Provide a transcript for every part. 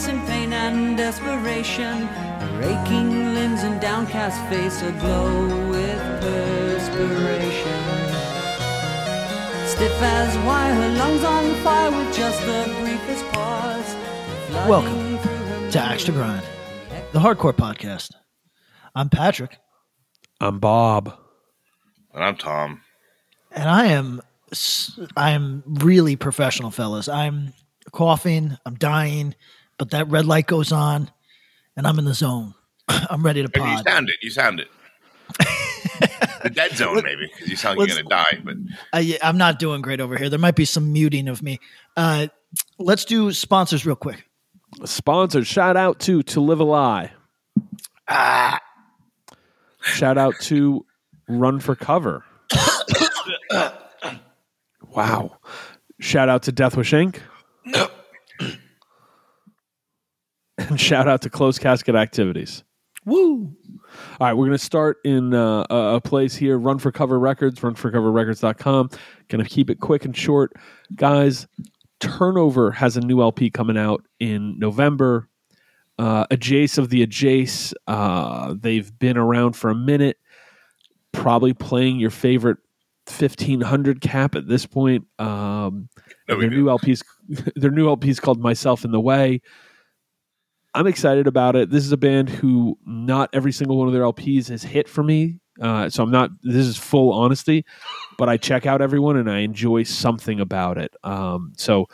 frantic pace in pain and desperation. Her aching limbs and downcast face aglow with perspiration. Stiff as wire, her lungs on fire with just the briefest pause. Welcome to Axe to Grind, the hardcore podcast. I'm Patrick, I'm Bob. And I'm Tom. and I am s- I am really professional, fellas. I'm coughing, I'm dying, but that red light goes on, and I'm in the zone. I'm ready to Maybe you sound it. You sound it. the dead zone, maybe, because you sound like you're going to die. But I, I'm not doing great over here. There might be some muting of me. Uh, let's do sponsors real quick. Sponsored. Shout out to To Live a Lie. Ah. Shout out to Run for Cover. wow. Shout out to Death Wish Inc. and shout out to Closed Casket Activities. Woo! All right, we're going to start in uh, a a place here Run for Cover Records, runforcoverrecords.com. Going to keep it quick and short. Guys, Turnover has a new LP coming out in November. Uh, Ajace of the Ajace, uh, they've been around for a minute, probably playing your favorite 1500 cap at this point. Um, No their big new LP's their new LP's called Myself in the Way. I'm excited about it. This is a band who not every single one of their LPs has hit for me. Uh, so I'm not. This is full honesty, but I check out everyone and I enjoy something about it. Um, so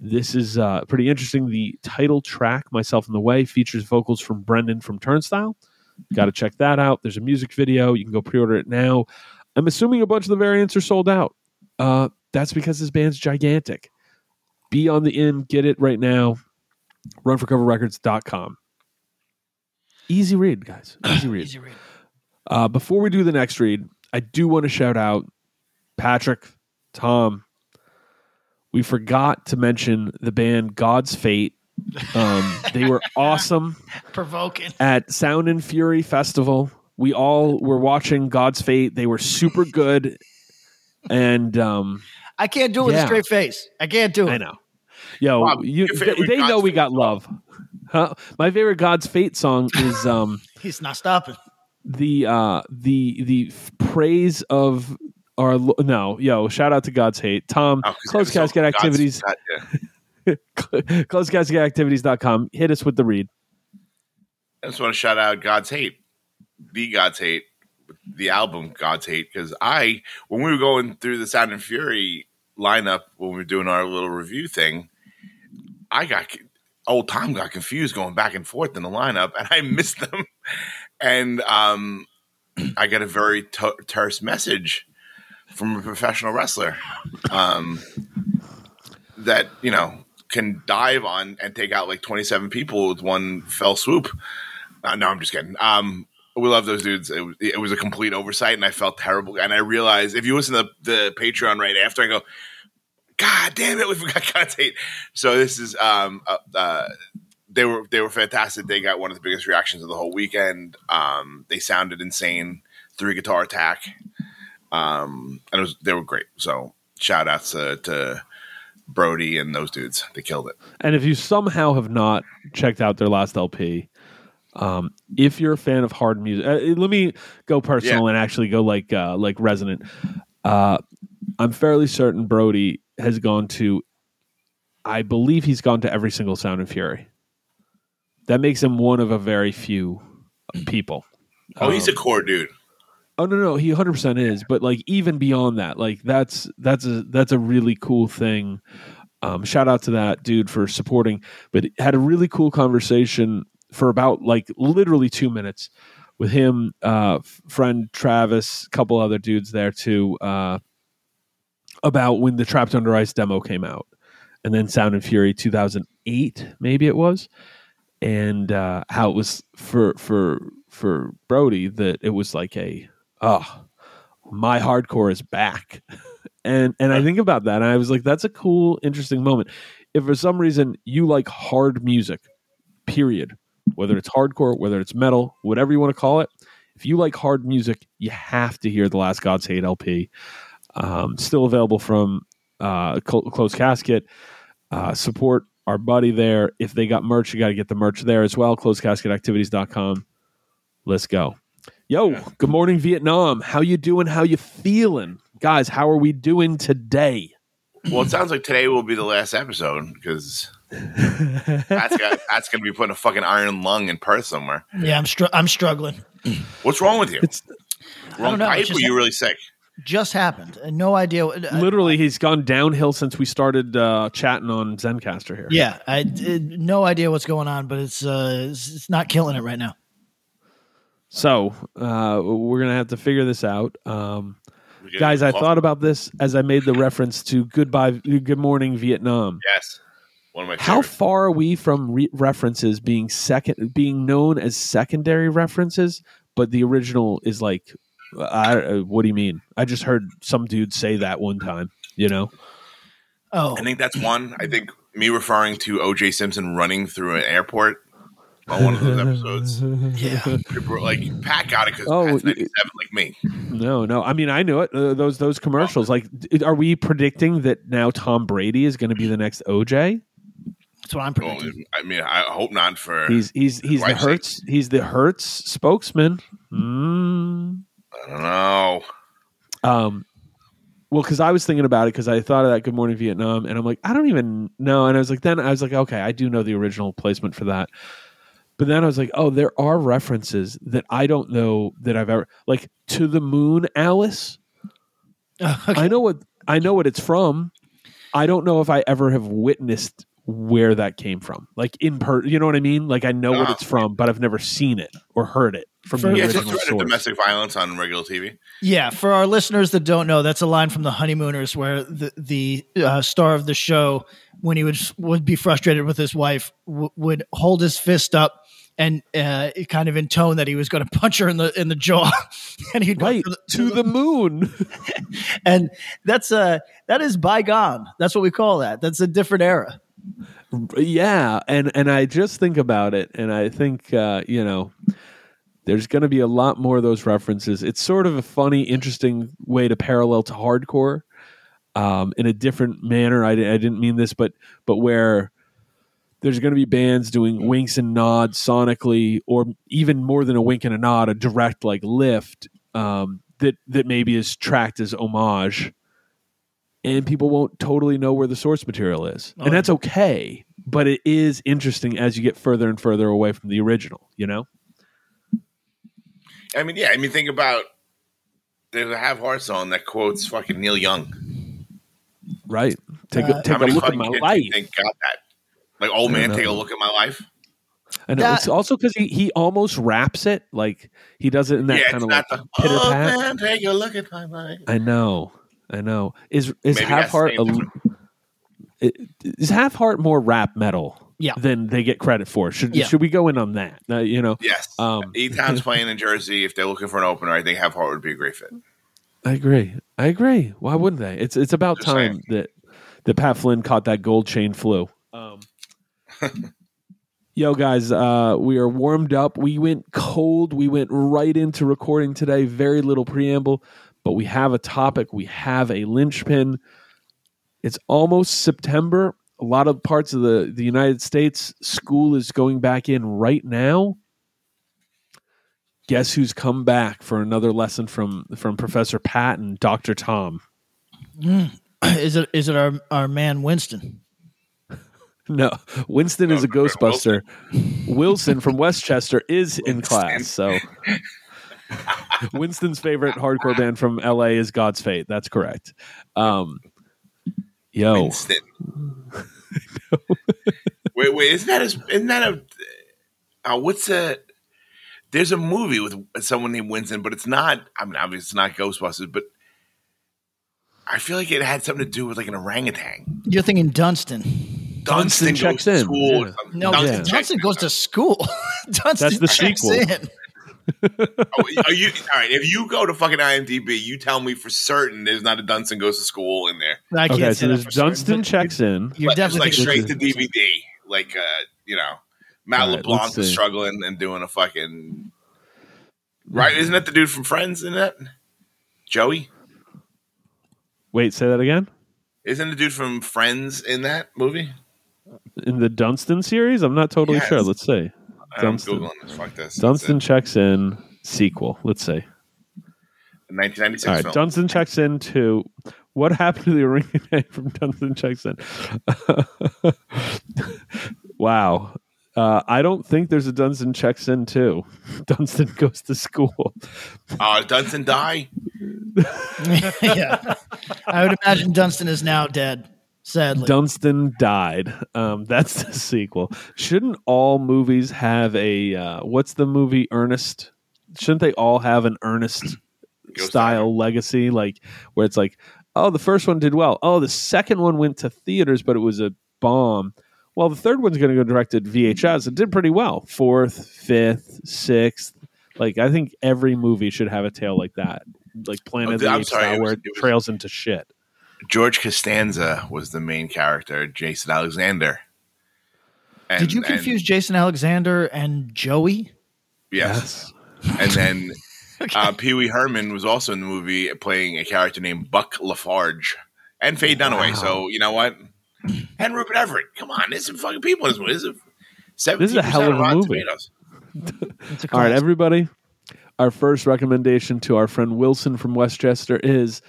this is uh, pretty interesting. The title track, "Myself in the Way," features vocals from Brendan from Turnstile. Got to check that out. There's a music video. You can go pre-order it now. I'm assuming a bunch of the variants are sold out. Uh, that's because this band's gigantic. Be on the in, get it right now. Runforcoverrecords.com. Easy read, guys. Easy read. Guys. Easy read. Uh, before we do the next read, I do want to shout out Patrick, Tom. We forgot to mention the band God's Fate. Um, they were awesome Provoking. at Sound and Fury Festival. We all were watching God's Fate. They were super good. And um, I can't do it with Yeah. a straight face. I can't do it. I know. Yo, Bob, you, they, they know we got song? love. Huh? My favorite God's Fate song is um, He's not stopping. the uh, the the praise of our no yo shout out to God's hate Tom oh, 'cause close episode casket God's- activities God, yeah. close casket activities.com hit us with the read I just want to shout out God's Hate, the God's Hate, the album God's Hate, because I, when we were going through the Sound and Fury lineup when we were doing our little review thing, I got old Tom got confused going back and forth in the lineup, and I missed them. And um, I got a very ter- terse message from a professional wrestler um, that you know can dive on and take out like 27 people with one fell swoop. Uh, no, I'm just kidding. Um, we love those dudes. It, it was a complete oversight, and I felt terrible. And I realized if you listen to the Patreon right after, I go, God damn it, we forgot hate. So this is um uh, uh they were they were fantastic. They got one of the biggest reactions of the whole weekend. Um, they sounded insane. Three guitar attack. Um, and it was they were great. So shout outs to, to Brody and those dudes. They killed it. and if you somehow have not checked out their last LP um, if you're a fan of hard music uh, let me go personal and actually go like uh, like resonant uh, I'm fairly certain Brody has gone to I believe he's gone to every single Sound and Fury that makes him one of a very few people Oh, he's a Um, core dude. Oh no, no, he 100 percent is. But like even beyond that, like that's that's a that's a really cool thing. Um, shout out to that dude for supporting. But had a really cool conversation for about like literally two minutes with him, uh, friend Travis, a couple other dudes there too, uh, about when the Trapped Under Ice demo came out. and then Sound and Fury 2008, maybe it was, and uh, how it was for for for Brody that it was like a oh my hardcore is back, and and I think about that and I was like that's a cool interesting moment. If for some reason you like hard music, period, whether it's hardcore, whether it's metal, whatever you want to call it, if you like hard music, you have to hear the Last Gods Hate LP. Um, still available from uh, Cl- Closed Casket. Uh, support our buddy there. If they got merch, you got to get the merch there as well. ClosedCasketActivities.com. Let's go. Yo, good morning, Vietnam. How you doing? How you feeling? Guys, how are we doing today? Well, it sounds like today will be the last episode because Pat's, got, Pat's going to be putting a fucking iron lung in Perth somewhere. Yeah, I'm str- I'm struggling. What's wrong with you? It's Wrong don't know, pipe? it's Or you really sick? Just happened. No idea. literally he's gone downhill since we started uh, chatting on Zencastr here. yeah, I uh, no idea what's going on, but it's uh, it's, it's not killing it right now. So uh, we're gonna have to figure this out. Um, guys, I thought about this as I made the reference to "Goodbye, Good Morning, Vietnam." Yes. One of my How far are we from re- references being second, being known as secondary references, but the original is like, I, uh, what do you mean? I just heard some dude say that one time. You know, Oh, I think that's one. I think me referring to OJ Simpson running through an airport on one of those episodes. yeah. People like Pat got it because Oh, Pat's y- 97 like me. no, no. I mean, I knew it. Uh, those those commercials. Like, are we predicting that now Tom Brady is going to be the next OJ? That's what I'm Well, predicting. I mean, I hope not for. He's he's he's the Wife's sake. Hertz. He's the Hertz spokesman. Mm. I don't know. Um, well, because I was thinking about it because I thought of that Good Morning Vietnam, and I'm like, I don't even know. And I was like, then I was like, okay, I do know the original placement for that. But then I was like, oh, there are references that I don't know that I've ever like to the moon, Alice. Okay. I know what I know what it's from. I don't know if I ever have witnessed where that came from, like in per. You know what I mean? Like I know what Ah. it's from, but I've never seen it or heard it from For- the Yeah, original a threat of source. domestic violence on regular TV. Yeah, for our listeners that don't know, that's a line from The Honeymooners where the the uh, star of the show, when he would would be frustrated with his wife, w- would hold his fist up and uh, kind of intone that he was going to punch her in the in the jaw, and he'd go to the- to the moon. and that's uh that is bygone. That's what we call that. That's a different era. Yeah and and i just think about it and i think uh you know there's going to be a lot more of those references. It's sort of a funny interesting way to parallel to hardcore um in a different manner. I, I didn't mean this but but where there's going to be bands doing winks and nods sonically or even more than a wink and a nod a direct like lift um that that maybe is tracked as homage and people won't totally know where the source material is. Oh, and that's okay, but it is interesting as you get further and further away from the original, you know? I mean, yeah. I mean, think about there's a Have Heart song that quotes fucking Neil Young. Right. Take Uh, a, take a look at my life. you think got that? Like, old I man, don't take a know. look at my life. I know. That- it's also because he, he almost raps it. Like he does it in that yeah, kind of like the pitter old pat. man, take a look at my life. I know. I know. Is is Maybe Have Heart the a, it- is Have Heart more rap metal Yeah. than they get credit for? Should Yeah. should we go in on that? Uh, you know, Yes. Um, E Town's playing in Jersey. If they're looking for an opener, I think Have Heart would be a great fit. I agree. I agree. Why wouldn't they? It's it's about Just time saying. that that Pat Flynn caught that gold chain flu. Um, yo, guys, uh, we are warmed up. We went cold. We went right into recording today. Very little preamble, but we have a topic. We have a linchpin. It's almost September. A lot of parts of the, the United States, school is going back in right now. Guess who's come back for another lesson from from Professor Pat and Doctor Tom? Mm. is it is it our our man Winston? No, Winston is a No, Ghostbuster. Wilson from Westchester is in class. So Winston's favorite hardcore band from LA is God's Fate. That's correct. Um, yo, Winston. wait, wait, isn't that a, isn't that a uh, what's a there's a movie with someone named Winston, but it's not I mean obviously it's not Ghostbusters, but I feel like it had something to do with like an orangutan. You're thinking Dunston. Dunston goes checks to in. School or Yeah. something. No, Dunston Dunston, goes to school. Dunston That's the checks sequel. in. Oh, Are you all right? If you go to fucking IMDb, you tell me for certain there's not a Dunston goes to school in there. I can't Okay, say so that there's for certain, Dunston but checks in. You're But definitely like straight to DVD. Like uh, you know, Matt All right, LeBlanc let's was see. struggling and doing a fucking right. Isn't that the dude from Friends in that? Joey, Wait, say that again. isn't the dude from Friends in that movie? In the Dunston series, I'm not totally Yes. sure. Let's see. I'm this. Fuck this. Dunston checks in sequel. Let's see. 1996 All right, film. Dunston checks in to what happened to the orangutan from Dunston checks in. wow. Uh, I don't think there's a Dunston checks in too. Dunston goes to school. Uh, Dunston die. yeah. I would imagine Dunston is now dead. Sadly, Dunston died. Um, that's the sequel. Shouldn't all movies have a uh, what's the movie Ernest? Shouldn't they all have an Ernest Ghost style legacy? Like where it's like, oh, the first one did well. Oh, the second one went to theaters, but it was a bomb. Well, the third one's going to go directed VHS. It did pretty well. Fourth, fifth, sixth. Like I think every movie should have a tale like that, like Planet of the I'm Apes sorry, style, it where was- it it was- trails into shit. George Costanza was the main character. Jason Alexander. And, did you and- confuse Jason Alexander and Joey? yes. And then uh, Pee Wee Herman was also in the movie playing a character named Buck Lafarge and Faye Dunaway. So you know what? And Rupert Everett. Come on, there's some fucking people in this movie. This is, This is a 17% hell of a Rotten movie. A All right, everybody. Our first recommendation to our friend Wilson from Westchester is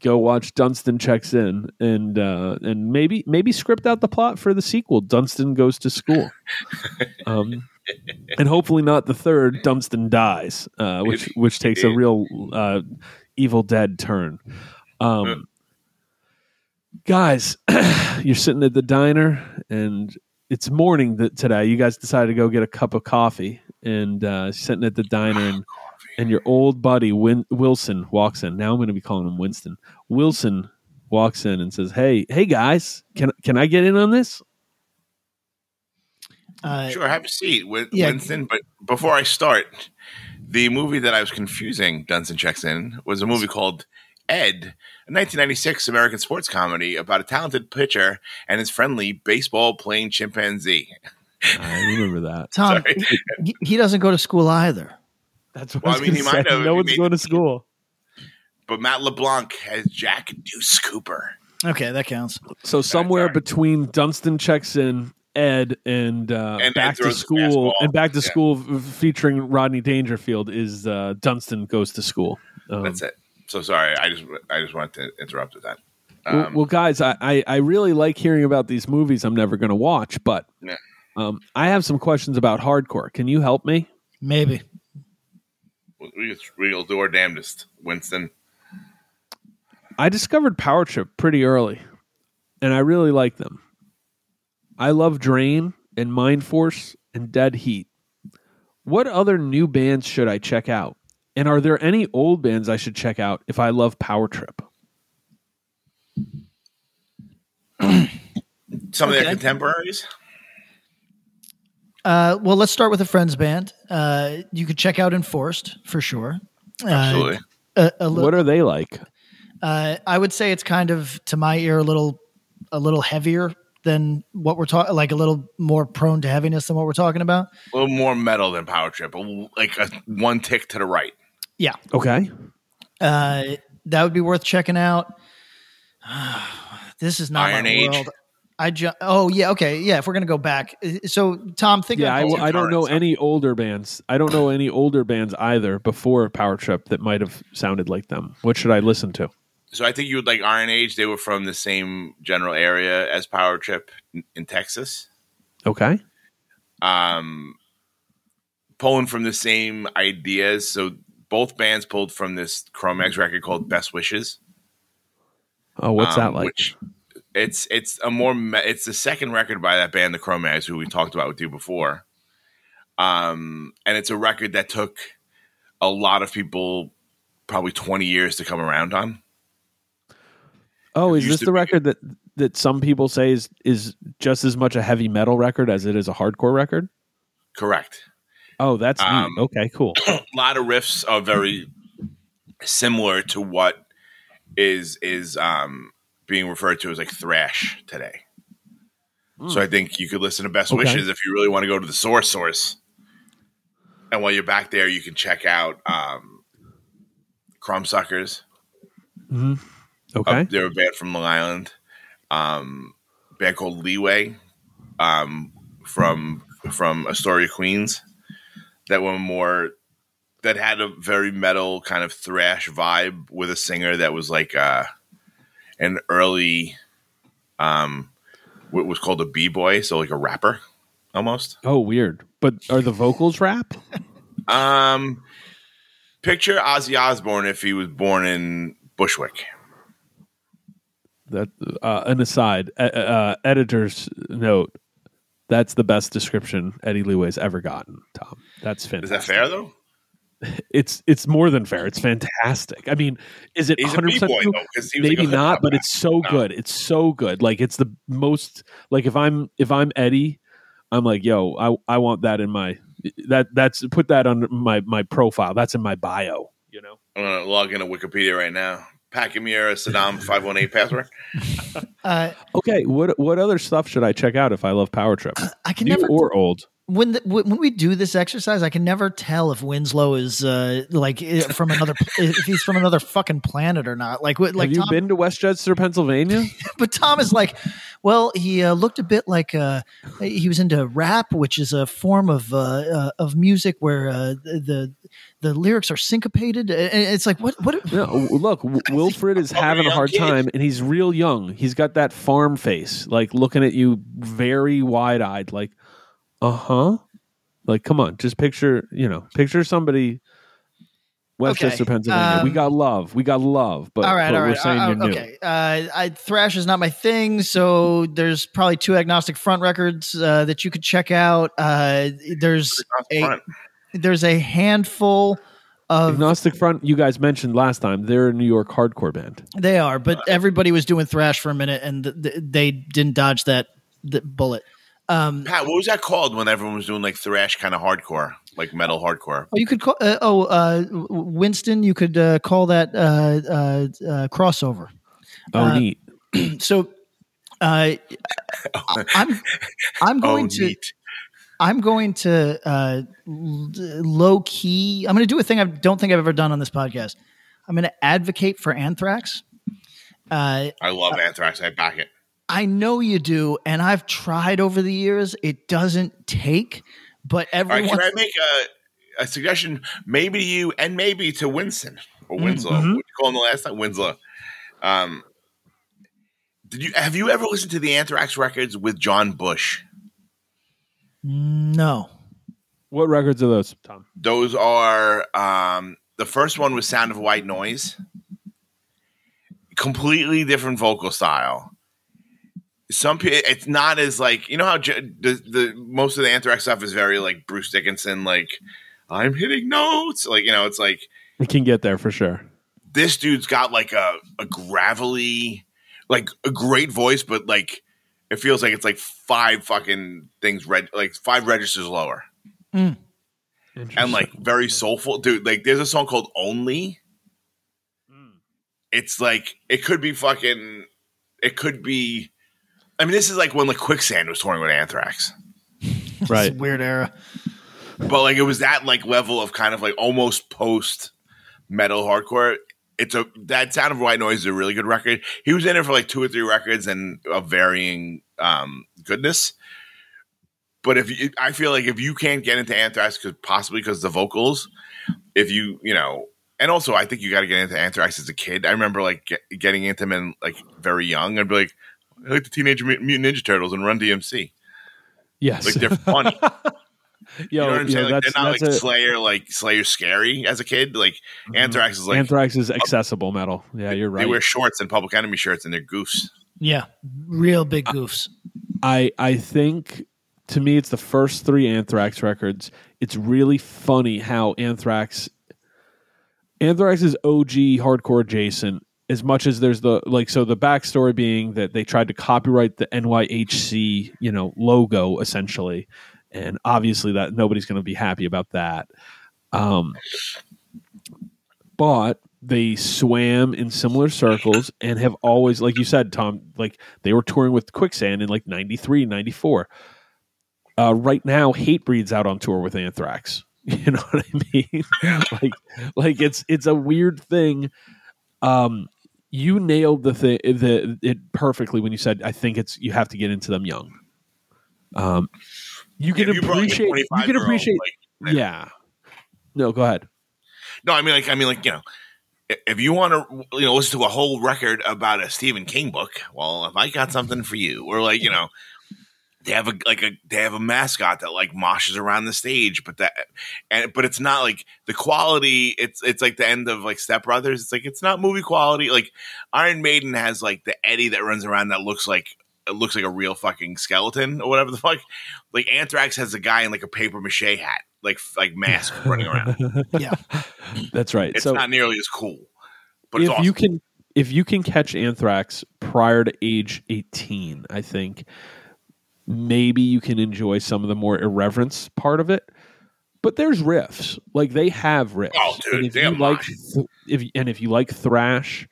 go watch Dunston checks in and uh, and maybe maybe script out the plot for the sequel. Dunston goes to school, um, and hopefully not the third. Dunston dies, uh, which which takes a real uh, Evil Dead turn. Um, guys, you're sitting at the diner and it's morning th- today. You guys decided to go get a cup of coffee and uh, sitting at the diner and and your old buddy Win- Wilson walks in. Now I'm going to be calling him Winston. Wilson walks in and says, "Hey, hey guys, can can I get in on this?" Uh, Sure, have a seat, Win- Yeah. Winston. But before I start, the movie that I was confusing Dunston checks in was a movie called Ed, a 1996 American sports comedy about a talented pitcher and his friendly baseball playing chimpanzee. I remember that. Tom, he, he doesn't go to school either. That's what Well, I I was mean, going he to might say. have- No one's going to school. But Matt LeBlanc has Jack Deuce Cooper. Okay, that counts. So somewhere sorry. between Dunston checks in, Ed, and, uh, And Ed back to school, and back to Yeah. school featuring Rodney Dangerfield is uh, Dunston goes to school. Um, That's it. So sorry, I just I just wanted to interrupt with that. well, Um, well, guys, I, I, I really like hearing about these movies I'm never going to watch, but Yeah. um, I have some questions about hardcore. Can you help me? Maybe. We we'll do our damnedest, Winston. I discovered Power Trip pretty early, and I really like them. I love Drain and Mind Force and Dead Heat. What other new bands should I check out? And are there any old bands I should check out if I love Power Trip? Some of their contemporaries. Uh, well, let's start with a friends band. Uh, you could check out Enforced for sure. Uh, Absolutely. a, a li- What are they like? uh, I would say it's kind of, to my ear, a little, a little heavier than what we're talking. Like a little more prone to heaviness than what we're talking about. a little more metal than Power Trip, like a one tick to the right. Yeah, Okay. uh, that would be worth checking out. this is not Iron my Age. world. I ju- oh yeah okay yeah if we're gonna go back so Tom think Yeah, I, about I don't know any older bands. I don't know any older bands either before Power Trip that might have sounded like them. What should I listen to? So I think you would like Iron Age. They were from the same general area as Power Trip in, in Texas. Okay. Um, pulling from the same ideas. So both bands pulled from this Cro-Mags record called Best Wishes. Oh, what's that um, like? Which it's it's a more it's the second record by that band, the Cro-Mags, who we talked about with you before. Um, and it's a record that took a lot of people probably twenty years to come around on. Oh, is this the be- record that that some people say is is just as much a heavy metal record as it is a hardcore record? Correct. Oh, that's Um, neat. Okay, cool. a lot of riffs are very similar to what is is um, being referred to as like thrash today. So I think you could listen to Best Okay. Wishes if you really want to go to the source source. And while you're back there, you can check out um, Crumbsuckers. Okay. Uh, they're a band from Long Island. Um, band called Leeway um, from from Astoria, Queens. That were more that had a very metal kind of thrash vibe with a singer that was like uh, an early um, what was called a b boy, so like a rapper almost. oh, weird. But are the vocals rap? Um, picture Ozzy Osbourne if he was born in Bushwick. That uh, an aside, uh, uh, editor's note. That's the best description Eddie Leeway's ever gotten. Tom, that's Finn. Is that fair though? It's it's more than fair. It's fantastic. I mean, is it 100 percent boy true? though, because he was Maybe like not, but guy. it's so No. good. It's so good. Like it's the most. Like if I'm if I'm Eddie, I'm like, yo, I I want that in my that that's put that on my my profile. That's in my bio. You know. I'm gonna log into Wikipedia right now. Pacamir Saddam five one eight password. Uh, Okay, what what other stuff should I check out if I love Power Trip? I can New never or old? When the, when we do this exercise, I can never tell if Winslow is uh, like eh, from another if he's from another fucking planet or not. Like what- like Have you Tom, been to Westchester, Pennsylvania? but Tom is like, well, he uh, looked a bit like uh, he was into rap, which is a form of uh, uh, of music where uh, the the lyrics are syncopated. And It's like what what No, look, Wilfred is having a hard kid. time, and he's real young. He's got that farm face, like looking at you very wide eyed, like, uh huh. Like, come on, just picture, you know, picture somebody. Westchester, Okay, Pennsylvania. we um, got love. We got love, but, all right, but all we're saying uh, you're new. okay. Uh, I, thrash is not my thing, so there's probably two agnostic front records uh, that you could check out. Uh, there's a there's a handful of Agnostic Front, you guys mentioned last time, they're a New York hardcore band. they are, but everybody was doing thrash for a minute, and th- th- they didn't dodge that th- bullet. Um, Pat, what was that called when everyone was doing like thrash kind of hardcore, like metal hardcore? oh, you could call. Uh, oh, uh, Winston, you could uh, call that uh, uh, uh, crossover. Oh, Uh, neat. So, uh, I- I'm I'm Oh, going to. neat. I'm going to uh, low key. I'm going to do a thing I don't think I've ever done on this podcast. I'm going to advocate for Anthrax. Uh, I love Anthrax. I back it. I know you do, and I've tried over the years. It doesn't take, but All right, everyone. can I make a, a suggestion? Maybe to you and maybe to Winston or Winslow. Mhm. What you call him the last time? Winslow. Um, did you have you ever listened to the Anthrax records with John Bush? no, What records are those, Tom? Those are um, the first one was Sound of White Noise. Completely different vocal style. Some people, it's not as like you know how J- the, the most of the Anthrax stuff is very like Bruce Dickinson, like I'm hitting notes, like you know, it's like We can get there for sure. this dude's got like a, a gravelly, like a great voice, but like it feels like it's like five fucking things red, like five registers lower, mm. and like very soulful, dude. Like there's a song called Only. Mm. It's like it could be fucking, it could be. I mean, this is like when like Quicksand was touring with Anthrax, right. it's weird era. but like it was that like level of kind of like almost post metal hardcore. It's a that Sound of White Noise is a really good record. He was in it for like two or three records and of varying um, goodness. But if you, I feel like if you can't get into Anthrax, because possibly because the vocals, if you you know, and also I think you got to get into Anthrax as a kid. I remember like get, getting into them in like very young. I'd be like, I like the Teenage Mutant Ninja Turtles and Run DMC. Yes. Like they're funny. Yo, You know what I'm yo, saying? Like, that's, they're not that's like a- Slayer, like Slayer scary as a kid. Like mm-hmm. Anthrax is like Anthrax is accessible metal. Yeah, you're right. they wear shorts and Public Enemy shirts and they're goofs. Yeah, real big goofs. I I think to me it's the first three Anthrax records. It's really funny how Anthrax Anthrax is OG hardcore adjacent as much as there's the like so the backstory being that they tried to copyright the NYHC you know logo essentially, and obviously that nobody's going to be happy about that. Um, but they swam in similar circles and have always like you said tom like they were touring with quicksand in like 93 94 uh, right now Hatebreed's out on tour with anthrax. You know what i mean? Like like it's it's a weird thing. Um you nailed the thing the it perfectly when you said i think it's you have to get into them young. Um you can you appreciate you can appreciate like, yeah. No go ahead. No, I mean like I mean like you know, if you want to you know listen to a whole record about a Stephen King book, well, if I got something for you, or like you know, they have a like a they have a mascot that like moshes around the stage, but that and but it's not like the quality. It's it's like the end of like Step Brothers. It's like it's not movie quality. Like Iron Maiden has like the Eddie that runs around that looks like. It looks like a real fucking skeleton or whatever the fuck. Like Anthrax has a guy in like a paper mache hat, like like mask running around. Yeah. that's right It's so not nearly as cool, but if it's awesome. you can if you can catch anthrax prior to age 18 i think maybe you can enjoy some of the more irreverence part of it but there's riffs like they have riffs Oh, dude, and if you like th- if and if you like thrash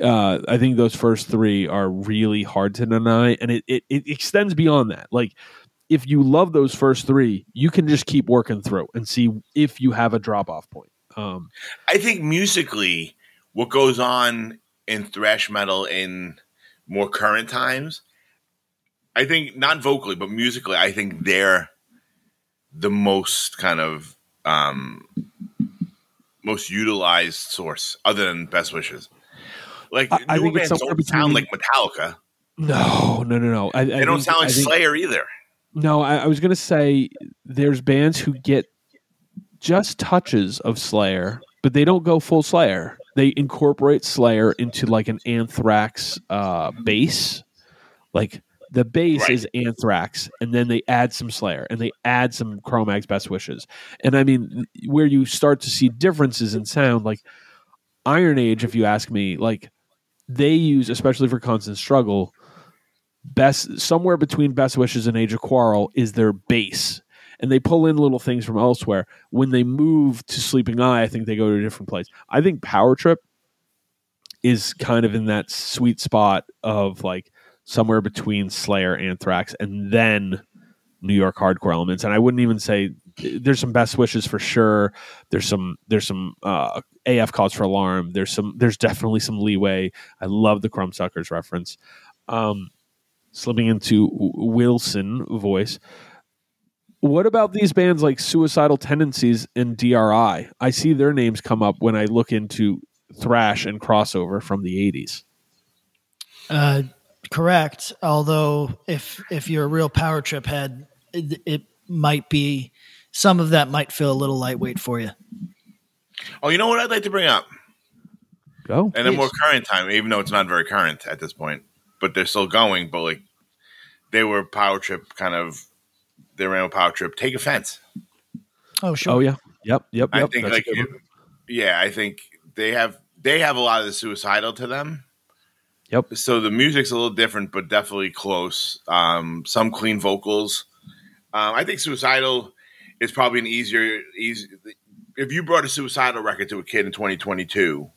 uh, I think those first three are really hard to deny, and it, it, it extends beyond that. Like, if you love those first three, you can just keep working through and see if you have a drop off point. Um, I think musically, what goes on in thrash metal in more current times, I think not vocally, but musically, I think they're the most kind of um, most utilized source, other than Best Wishes. Like I- I think it's don't sound like Metallica. no, no, no, no. I, I They don't think- sound like think- Slayer either. No, I, I was going to say there's bands who get just touches of Slayer, but they don't go full Slayer. They incorporate Slayer into like an Anthrax uh, bass. Like the bass Right. is Anthrax, and then they add some Slayer and they add some Cro-Mags Best Wishes. And I mean, where you start to see differences in sound, like Iron Age, if you ask me, like they use, especially for Constant Struggle, best somewhere between best wishes and age of quarrel is their base and they pull in little things from elsewhere when they move to sleeping eye i think they go to a different place i think power trip is kind of in that sweet spot of like somewhere between slayer anthrax and then new york hardcore elements and i wouldn't even say there's some best wishes for sure there's some there's some uh af Cause for Alarm there's some there's definitely some leeway i love the Crumbsuckers reference um slipping into Wilson voice. What about these bands like Suicidal Tendencies and DRI? I see their names come up when I look into thrash and crossover from the 80s. Uh, correct. Although if if you're a real power trip head, it, it might be some of that might feel a little lightweight for you. Oh, you know what I'd like to bring up? Go. and a more current time, even though it's not very current at this point, but they're still going. But like they were power trip kind of, they ran a power trip. Take offense. Oh sure. Oh, yeah. Yep. Yep. I yep. think That's a like, good one. yeah, I think they have they have a lot of the suicidal to them. Yep. So the music's a little different, but definitely close. Um, some clean vocals. Um, I think suicidal is probably an easier easy. If you brought a suicidal record to a kid in 2022,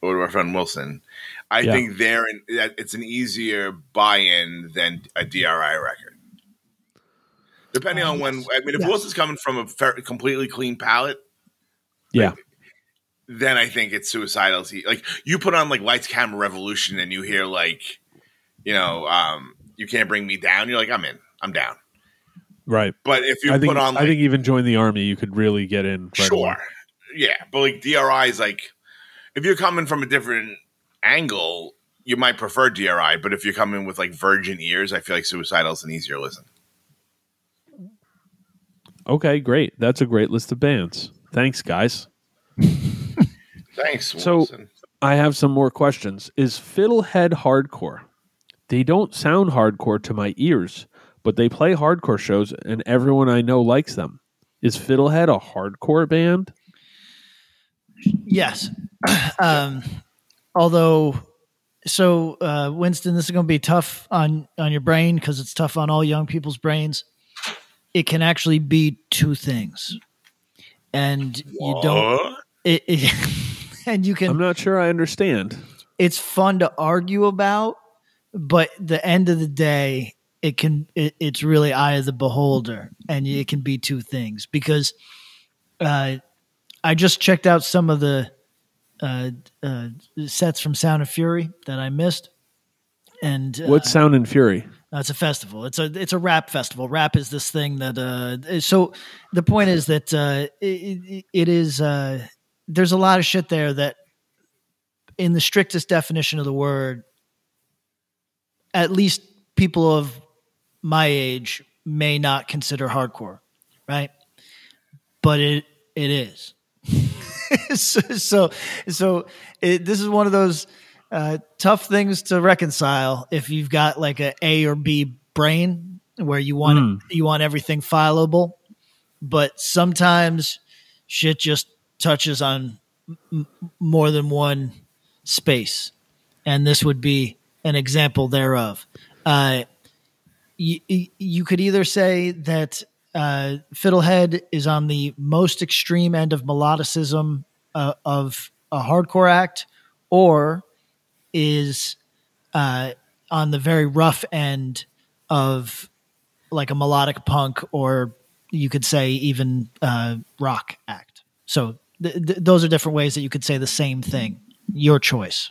or to our friend Wilson, I Yeah. think they're in, it's an easier buy-in than a DRI record. Depending on when, I mean, if Yes. Wilson's coming from a completely clean palette, Yeah. Then I think it's suicidal. See, Like you put on like Lights Camera Revolution and you hear like, you know, um, you can't bring me down. You're like, I'm in, I'm down. Right. But if you I think, put on, I think even join the army, you could really get in. Right sure, away. yeah, but like DRI is like, if you're coming from a different angle, you might prefer DRI. But if you're coming with like virgin ears, I feel like suicidal is an easier listen. Okay, great. That's a great list of bands. Thanks, guys. Thanks, So- Wilson. I have some more questions. Is Fiddlehead hardcore? They don't sound hardcore to my ears, but they play hardcore shows and everyone I know likes them. Is Fiddlehead a hardcore band? Yes. um, although, so uh, Winston, this is going to be tough on on your brain because it's tough on all young people's brains. It can actually be two things, and you don't. It, it, and you can I'm not sure I understand. it's fun to argue about, but the end of the day, it can it, it's really eye of the beholder, and it can be two things because uh, I just checked out some of the uh, uh, sets from Sound of Fury that I missed, and uh, What's Sound and Fury? uh, it's a festival. It's a it's a rap festival. Rap is this thing that uh so the point is that uh it, it, it is uh there's a lot of shit there that in the strictest definition of the word at least people of my age may not consider hardcore, right? But it it is. so so, so it, this is one of those uh, tough things to reconcile if you've got like a A or B brain where you want Mm. you want everything fileable, but sometimes shit just touches on m- more than one space, and this would be an example thereof. Uh, you, you could either say that uh, Fiddlehead is on the most extreme end of melodicism uh, of a hardcore act, or is uh, on the very rough end of like a melodic punk, or you could say even uh, rock act. So th- th- those are different ways that you could say the same thing. Your choice.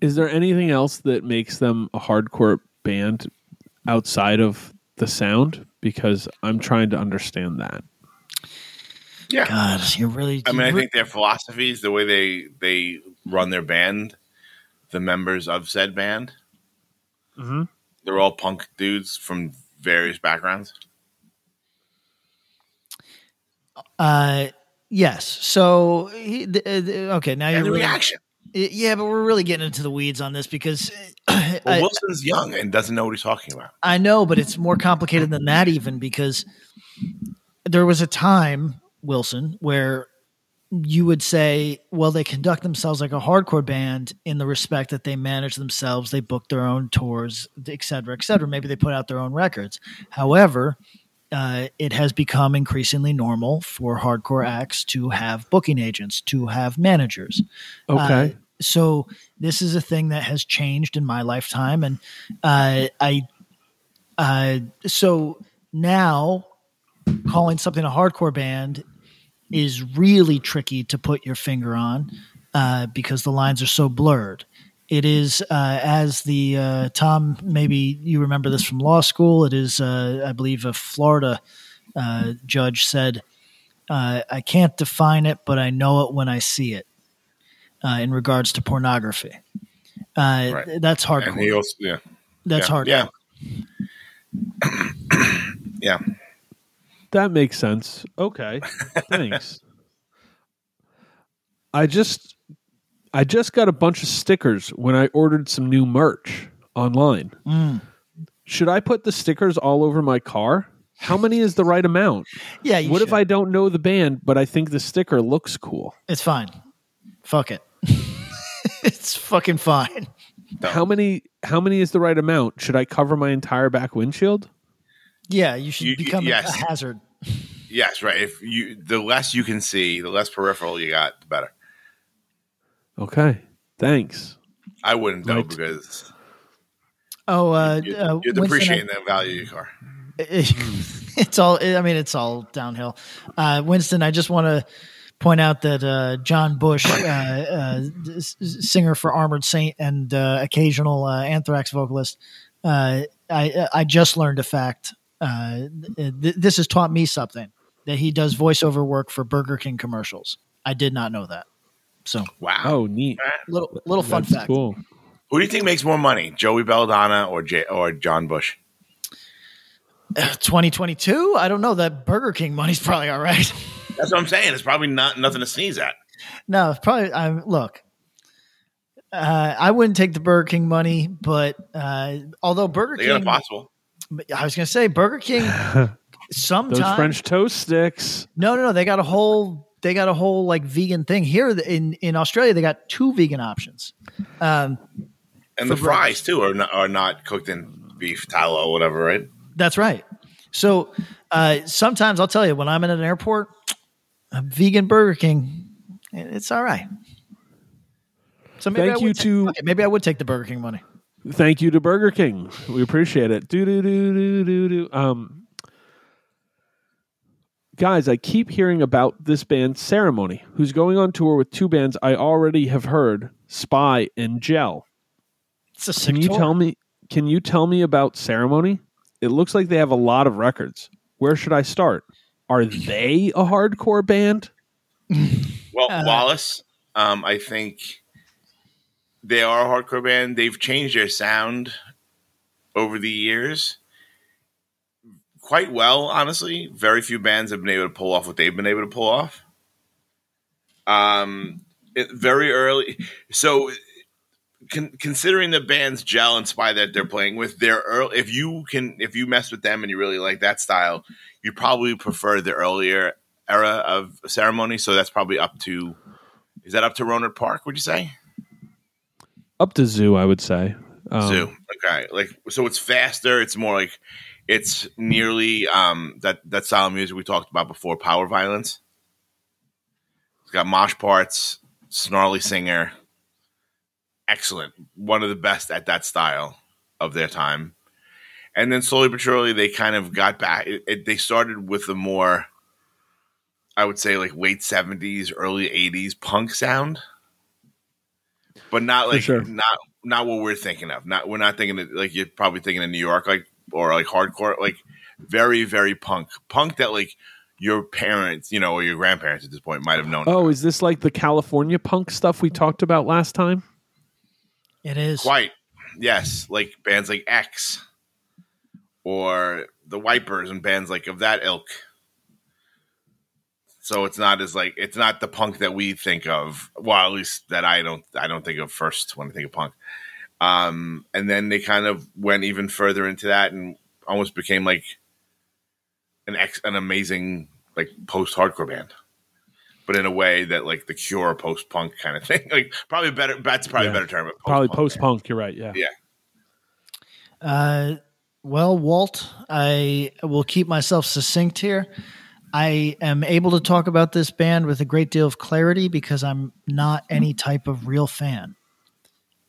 Is there anything else that makes them a hardcore band outside of the sound? Because I'm trying to understand that. Yeah. God, you're really. I mean, I think their philosophies, the way they they run their band, the members of said band, Mhm. they're all punk dudes from various backgrounds. Uh, yes. So, he, th- uh, th- okay, now And you're the really, reaction. yeah, but we're really getting into the weeds on this because Well, I, Wilson's young and doesn't know what he's talking about. I know, but it's more complicated than that, even because there was a time, Wilson, where you would say, well, they conduct themselves like a hardcore band in the respect that they manage themselves, they book their own tours, et cetera, et cetera. Maybe they put out their own records. However, uh, it has become increasingly normal for hardcore acts to have booking agents, to have managers. Okay. Uh, so this is a thing that has changed in my lifetime, and uh, I, uh, so now calling something a hardcore band is really tricky to put your finger on uh, because the lines are so blurred. It is uh, as the uh, Tom. Maybe you remember this from law school. It is, uh, I believe, a Florida uh, judge said, uh, "I can't define it, but I know it when I see it." Uh, in regards to pornography, uh, Right. that's hard. And he also, yeah, that's yeah, hardcore. yeah, yeah. That makes sense. Okay. Thanks. I just I just got a bunch of stickers when I ordered some new merch online. Mm. Should I put the stickers all over my car? How many is the right amount? Yeah. You what if. I don't know the band, but I think the sticker looks cool? It's fine. Fuck it. it's fucking fine. How many how many is the right amount? Should I cover my entire back windshield? Yeah, you should You- you- become a- yes. a hazard. Yes, right. If you the less you can see, the less peripheral you got, the better. Okay. Thanks. I wouldn't though Right. because Oh, uh, you're, uh, you're depreciating the value of your car. it's all. I mean, it's all downhill. Uh, Winston, I just want to point out that uh, John Bush, uh, uh, s- s- singer for Armored Saint and uh, occasional uh, Anthrax vocalist, uh, I I just learned a fact. Uh, th- this has taught me something that he does voiceover work for Burger King commercials. I did not know that. So Wow. Oh, neat. little little fun That's fact. cool. Who do you think makes more money, Joey Belladonna or J- or John Bush? 2022. I don't know. That Burger King money's probably all right. That's what I'm saying. It's probably not nothing to sneeze at. No, it's probably. I'm look. Uh, I wouldn't take the Burger King money, but uh, although Burger They King, impossible. I was going to say Burger King. Those Sometimes French toast sticks. no, no, no. They got a whole they got a whole like vegan thing here in in Australia. They got two vegan options. Um, And the For fries too are not, are not cooked in beef tallow or whatever, right? That's right. So uh, sometimes I'll tell you when I'm in an airport, a vegan Burger King, it's all right. So maybe Thank I you would take- to- okay, maybe I would take the Burger King money. Thank you to Burger King. We appreciate it. Do do do do do do. Um, guys, I keep hearing about this band Ceremony, who's going on tour with two bands I already have heard, Spy and Gel. It's a Can you tour. tell me? Can you tell me about Ceremony? It looks like they have a lot of records. Where should I start? Are they a hardcore band? Well, Uh, Wallace, um, I think they are a hardcore band. They've changed their sound over the years quite well, honestly. Very few bands have been able to pull off what they've been able to pull off. Um, it, very early, so con- considering the band's gel and spy that they're playing with, they're early. If you can, if you mess with them and you really like that style, you probably prefer the earlier era of ceremony. So that's probably up to. Is that up to Rohnert Park? Would you say Up to Zoo, I would say. Um, Zoo? Okay, like so it's faster. It's more like it's nearly um that that style of music we talked about before. Power violence. It's got mosh parts, snarly singer. Excellent, one of the best at that style of their time. And then slowly but surely, they kind of got back. It, it, they started with a more, I would say, like late seventies, early eighties punk sound, but not like sure. not not what we're thinking of. Not we're not thinking of, like you're probably thinking of New York, like or like hardcore, like very very punk, punk that like your parents, you know, or your grandparents at this point might have known. Oh, about. is this like the California punk stuff we talked about last time? It is. Quite. Yes. Like bands like X or the Wipers and bands like of that ilk. So it's not as like it's not the punk that we think of. Well, at least that I don't I don't think of first when I think of punk. Um, and then they kind of went even further into that and almost became like an ex an amazing like post hardcore band. But in a way that like the Cure post punk kind of thing, like probably better. That's probably Yeah. a better term. but Probably post-punk post punk. You're right. Yeah. Yeah. Uh, well, Walt, I will keep myself succinct here. I am able to talk about this band with a great deal of clarity because I'm not any type of real fan.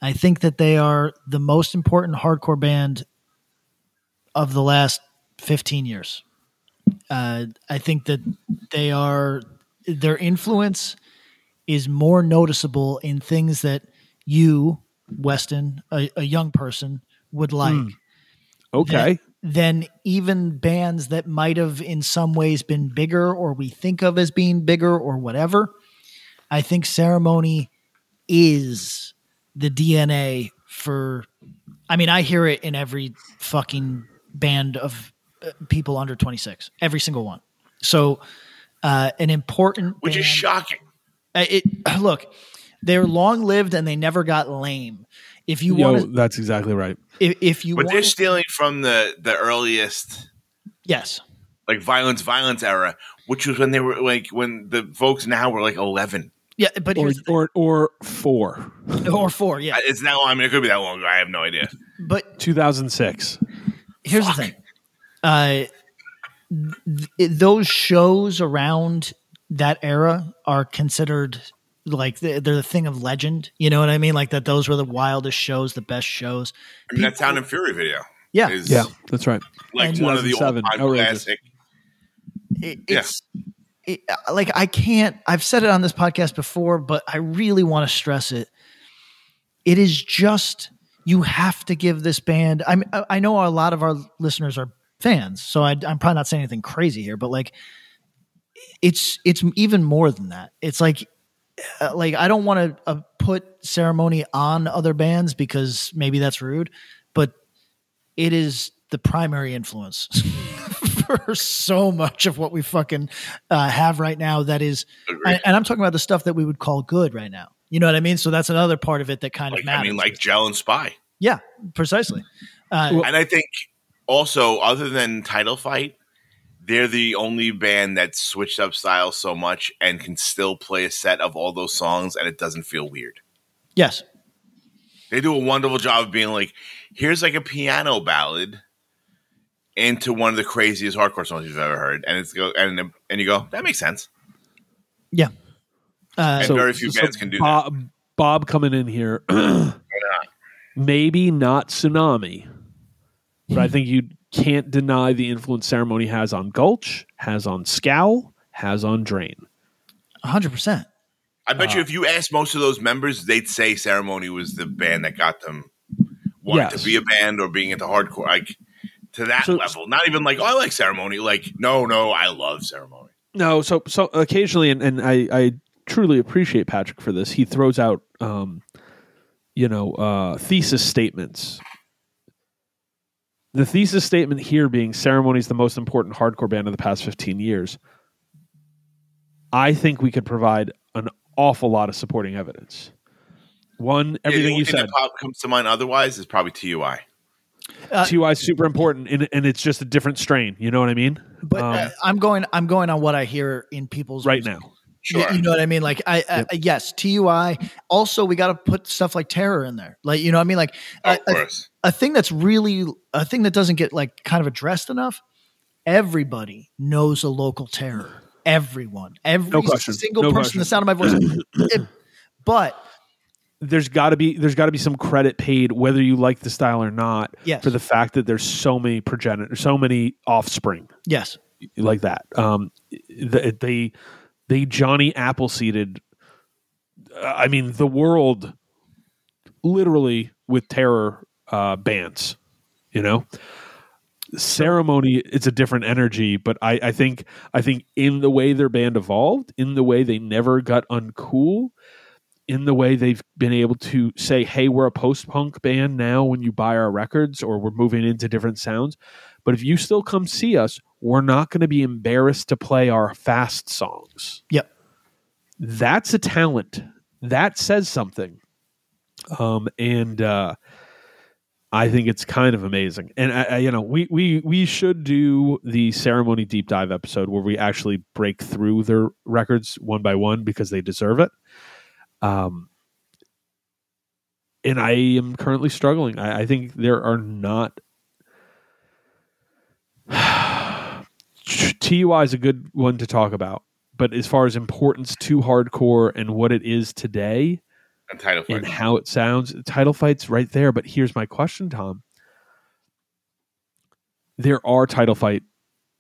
I think that they are the most important hardcore band of the last 15 years. Uh, I think that they are, their influence is more noticeable in things that you, Weston, a, a young person, would like Okay. than even bands that might have in some ways been bigger or we think of as being bigger or whatever. I think ceremony is the DNA for I mean I hear it in every fucking band of uh, people under 26 every single one. So uh an important which is shocking. uh, it look they're long lived and they never got lame. If you want to that's exactly right. if, if you But they're stealing from the the earliest yes. like violence violence era, which was when they were like when the folks now were like eleven. Yeah, but Or here's the thing. or or four. or four, yeah. I- It's now. I mean, it could be that long. I have no idea. But 2006. here's Fuck. the thing. Uh, th- those shows around that era are considered like they're they're the thing of legend. You know what I mean? Like that. Those were the wildest shows, the best shows. I mean, that People- Sound and Fury video Yeah, is Yeah, that's right. like And- one of the 2007, all time classic. it, Yeah. It, like I can't. I've said it on this podcast before, but I really want to stress it. It is just you have to give this band. I I know a lot of our listeners are fans, so I, I'm probably not saying anything crazy here, but like it's it's even more than that. It's like uh, like I don't want to uh, put ceremony on other bands because maybe that's rude, but it is the primary influence for so much of what we fucking uh, have right now. That is, and, and I'm talking about the stuff that we would call good right now. You know what I mean? So that's another part of it that kind Like, of matters. I mean, like Gel and Spy. yeah, precisely. Uh, And I think also, other than Title Fight, they're the only band that switched up style so much and can still play a set of all those songs and it doesn't feel weird. Yes. They do a wonderful job of being like, here's like a piano ballad into one of the craziest hardcore songs you've ever heard, and it's go and and you go, that makes sense. Yeah. Uh, And very few bands can do that. Bob, Bob coming in here, maybe not Sunami, but I think you can't deny the influence ceremony has on Gulch, has on Scowl, has on Drain. 100%. I bet Uh, you if you asked most of those members, they'd say Ceremony was the band that got them wanting Yes. to be a band or being into hardcore, like to that So- level. Not even like, oh, I like Ceremony. Like, no, no, I love Ceremony. No, so so occasionally, and, and I, I truly appreciate Patrick for this. He throws out, um, you know, uh, thesis statements. The thesis statement here being ceremony is the most important hardcore band of the past fifteen years. I think we could provide an awful lot of supporting evidence. One, everything the you said. that pop comes to mind otherwise is probably TUI. Uh, TUI is super important, and, and it's just a different strain. You know what I mean? But Um, uh, I'm going. I'm going on what I hear in people's right music. now. You- Sure. You, know what I mean? Like, I, I yes, TUI. Also, we got to put stuff like terror in there. Like, you know what I mean? Like, of a, a, a thing that's really a thing that doesn't get like kind of addressed enough. Everybody knows a local terror. Everyone, every No single No person, question. the sound of my voice. It- but there's got to be there's got to be some credit paid whether you like the style or not Yes. for the fact that there's so many progenitor so many offspring. Yes, like that. Um th- they they johnny appleseeded i mean the world literally with terror uh bands you know? Ceremony it's a different energy but I, I think i think in the way their band evolved in the way they never got uncool in the way they've been able to say hey we're a post-punk band now when you buy our records or we're moving into different sounds. But if you still come see us we're not going to be embarrassed to play our fast songs. Yep. that's a talent. That says something. Um and uh i think it's kind of amazing. And I, I, you know we we we should do the ceremony deep dive episode where we actually break through their records one by one because they deserve it um and i am currently struggling i, I think there are not TUI is a good one to talk about, but as far as importance to hardcore and what it is today And title and how it sounds, title fights right there. But here's my question, Tom. There are title fight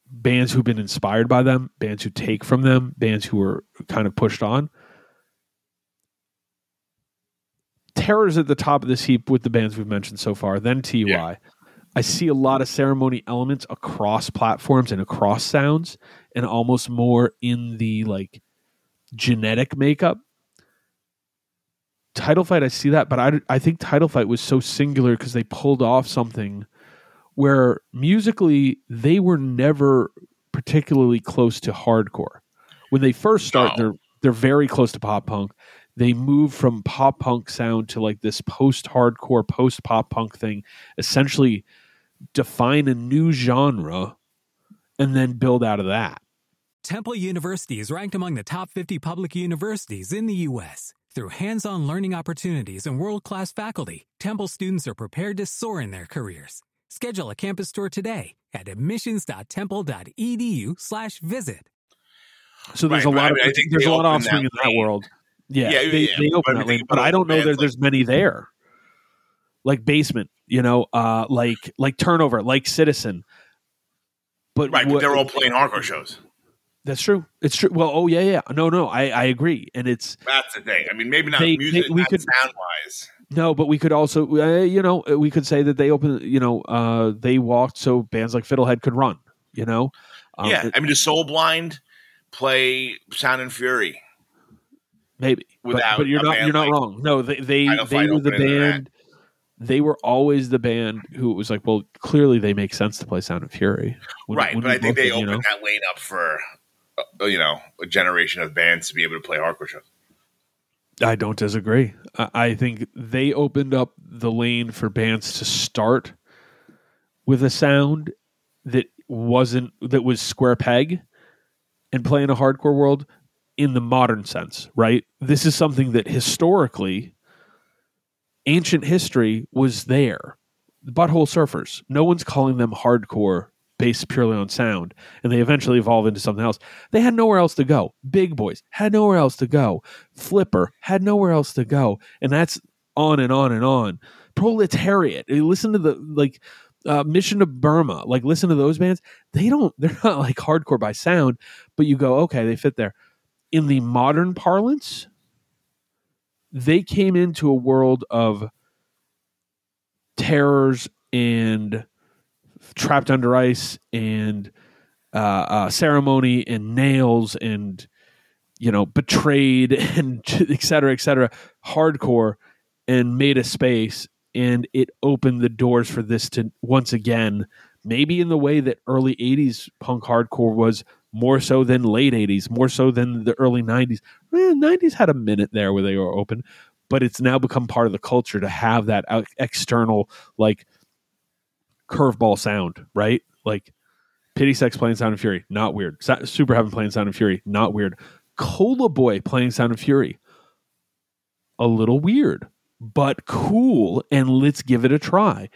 bands who've been inspired by them, bands who take from them, bands who are kind of pushed on. Terror's at the top of this heap with the bands we've mentioned so far, then TY. Yeah. I see a lot of ceremony elements across platforms and across sounds, and almost more in the like genetic makeup. Title Fight, I see that, but I, I think Title Fight was so singular because they pulled off something where musically they were never particularly close to hardcore. When they first start, No. they're they're very close to pop punk. They move from pop punk sound to like this post hardcore, post pop punk thing, essentially define a new genre and then build out of that. Temple University is ranked among the top 50 public universities in the U.S. Through hands on learning opportunities and world class faculty, Temple students are prepared to soar in their careers. Schedule a campus tour today at admissions.temple.edu/slash visit. So there's Right, a but I lot mean, I of think there's a lot of opened offspring in that that world. Yeah, Yeah, they, yeah, they but open I that lane, but I don't know that bands there's many there. Like basement, you know, uh, like like turnover, like citizen. But Right, but they're all playing hardcore shows. that's true. It's true. Well, oh yeah, yeah. No, no, I I agree, and it's That's the thing. I mean, maybe not They- music, they- we not could- sound wise. no, but we could also, uh, you know, we could say that they open, you know, uh, they walked so bands like Fiddlehead could run. You know, Um, yeah, it- I mean, does Soul Blind play Sound and Fury? Maybe. But, without but you're not you're not like wrong. No they they, they were the opening to that. band. They were always the band who was like well clearly they make sense to play sound of fury. When- right, when but I think they at, you opened know, that lane up for uh, you know a generation of bands to be able to play hardcore shows. i don't disagree. I, I think they opened up the lane for bands to start with a sound that wasn't that was square peg and play in a hardcore world in the modern sense, right? This is something that historically ancient history was there. The butthole surfers. No one's calling them hardcore based purely on sound. And they eventually evolve into something else. They had nowhere else to go. Big boys had nowhere else to go. Flipper had nowhere else to go. And that's on and on and on. Proletariat. Listen to the like uh, Mission to Burma. Like listen to those bands. They don't. They're not like hardcore by sound, but you go okay. They fit there. In the modern parlance, they came into a world of terrors and trapped under ice and uh, uh, ceremony and nails and you know betrayed and et cetera et cetera hardcore and made a space. And it opened the doors for this to once again maybe in the way that early 80s punk hardcore was more so than late 80s more so than the early 90s Eh, 90s had a minute there where they were open but it's now become part of the culture to have that external like curveball sound right? Like pity sex playing sound and fury not weird. Super heaven playing sound and fury not weird. Cola boy playing sound and fury a little weird but cool and let's give it a try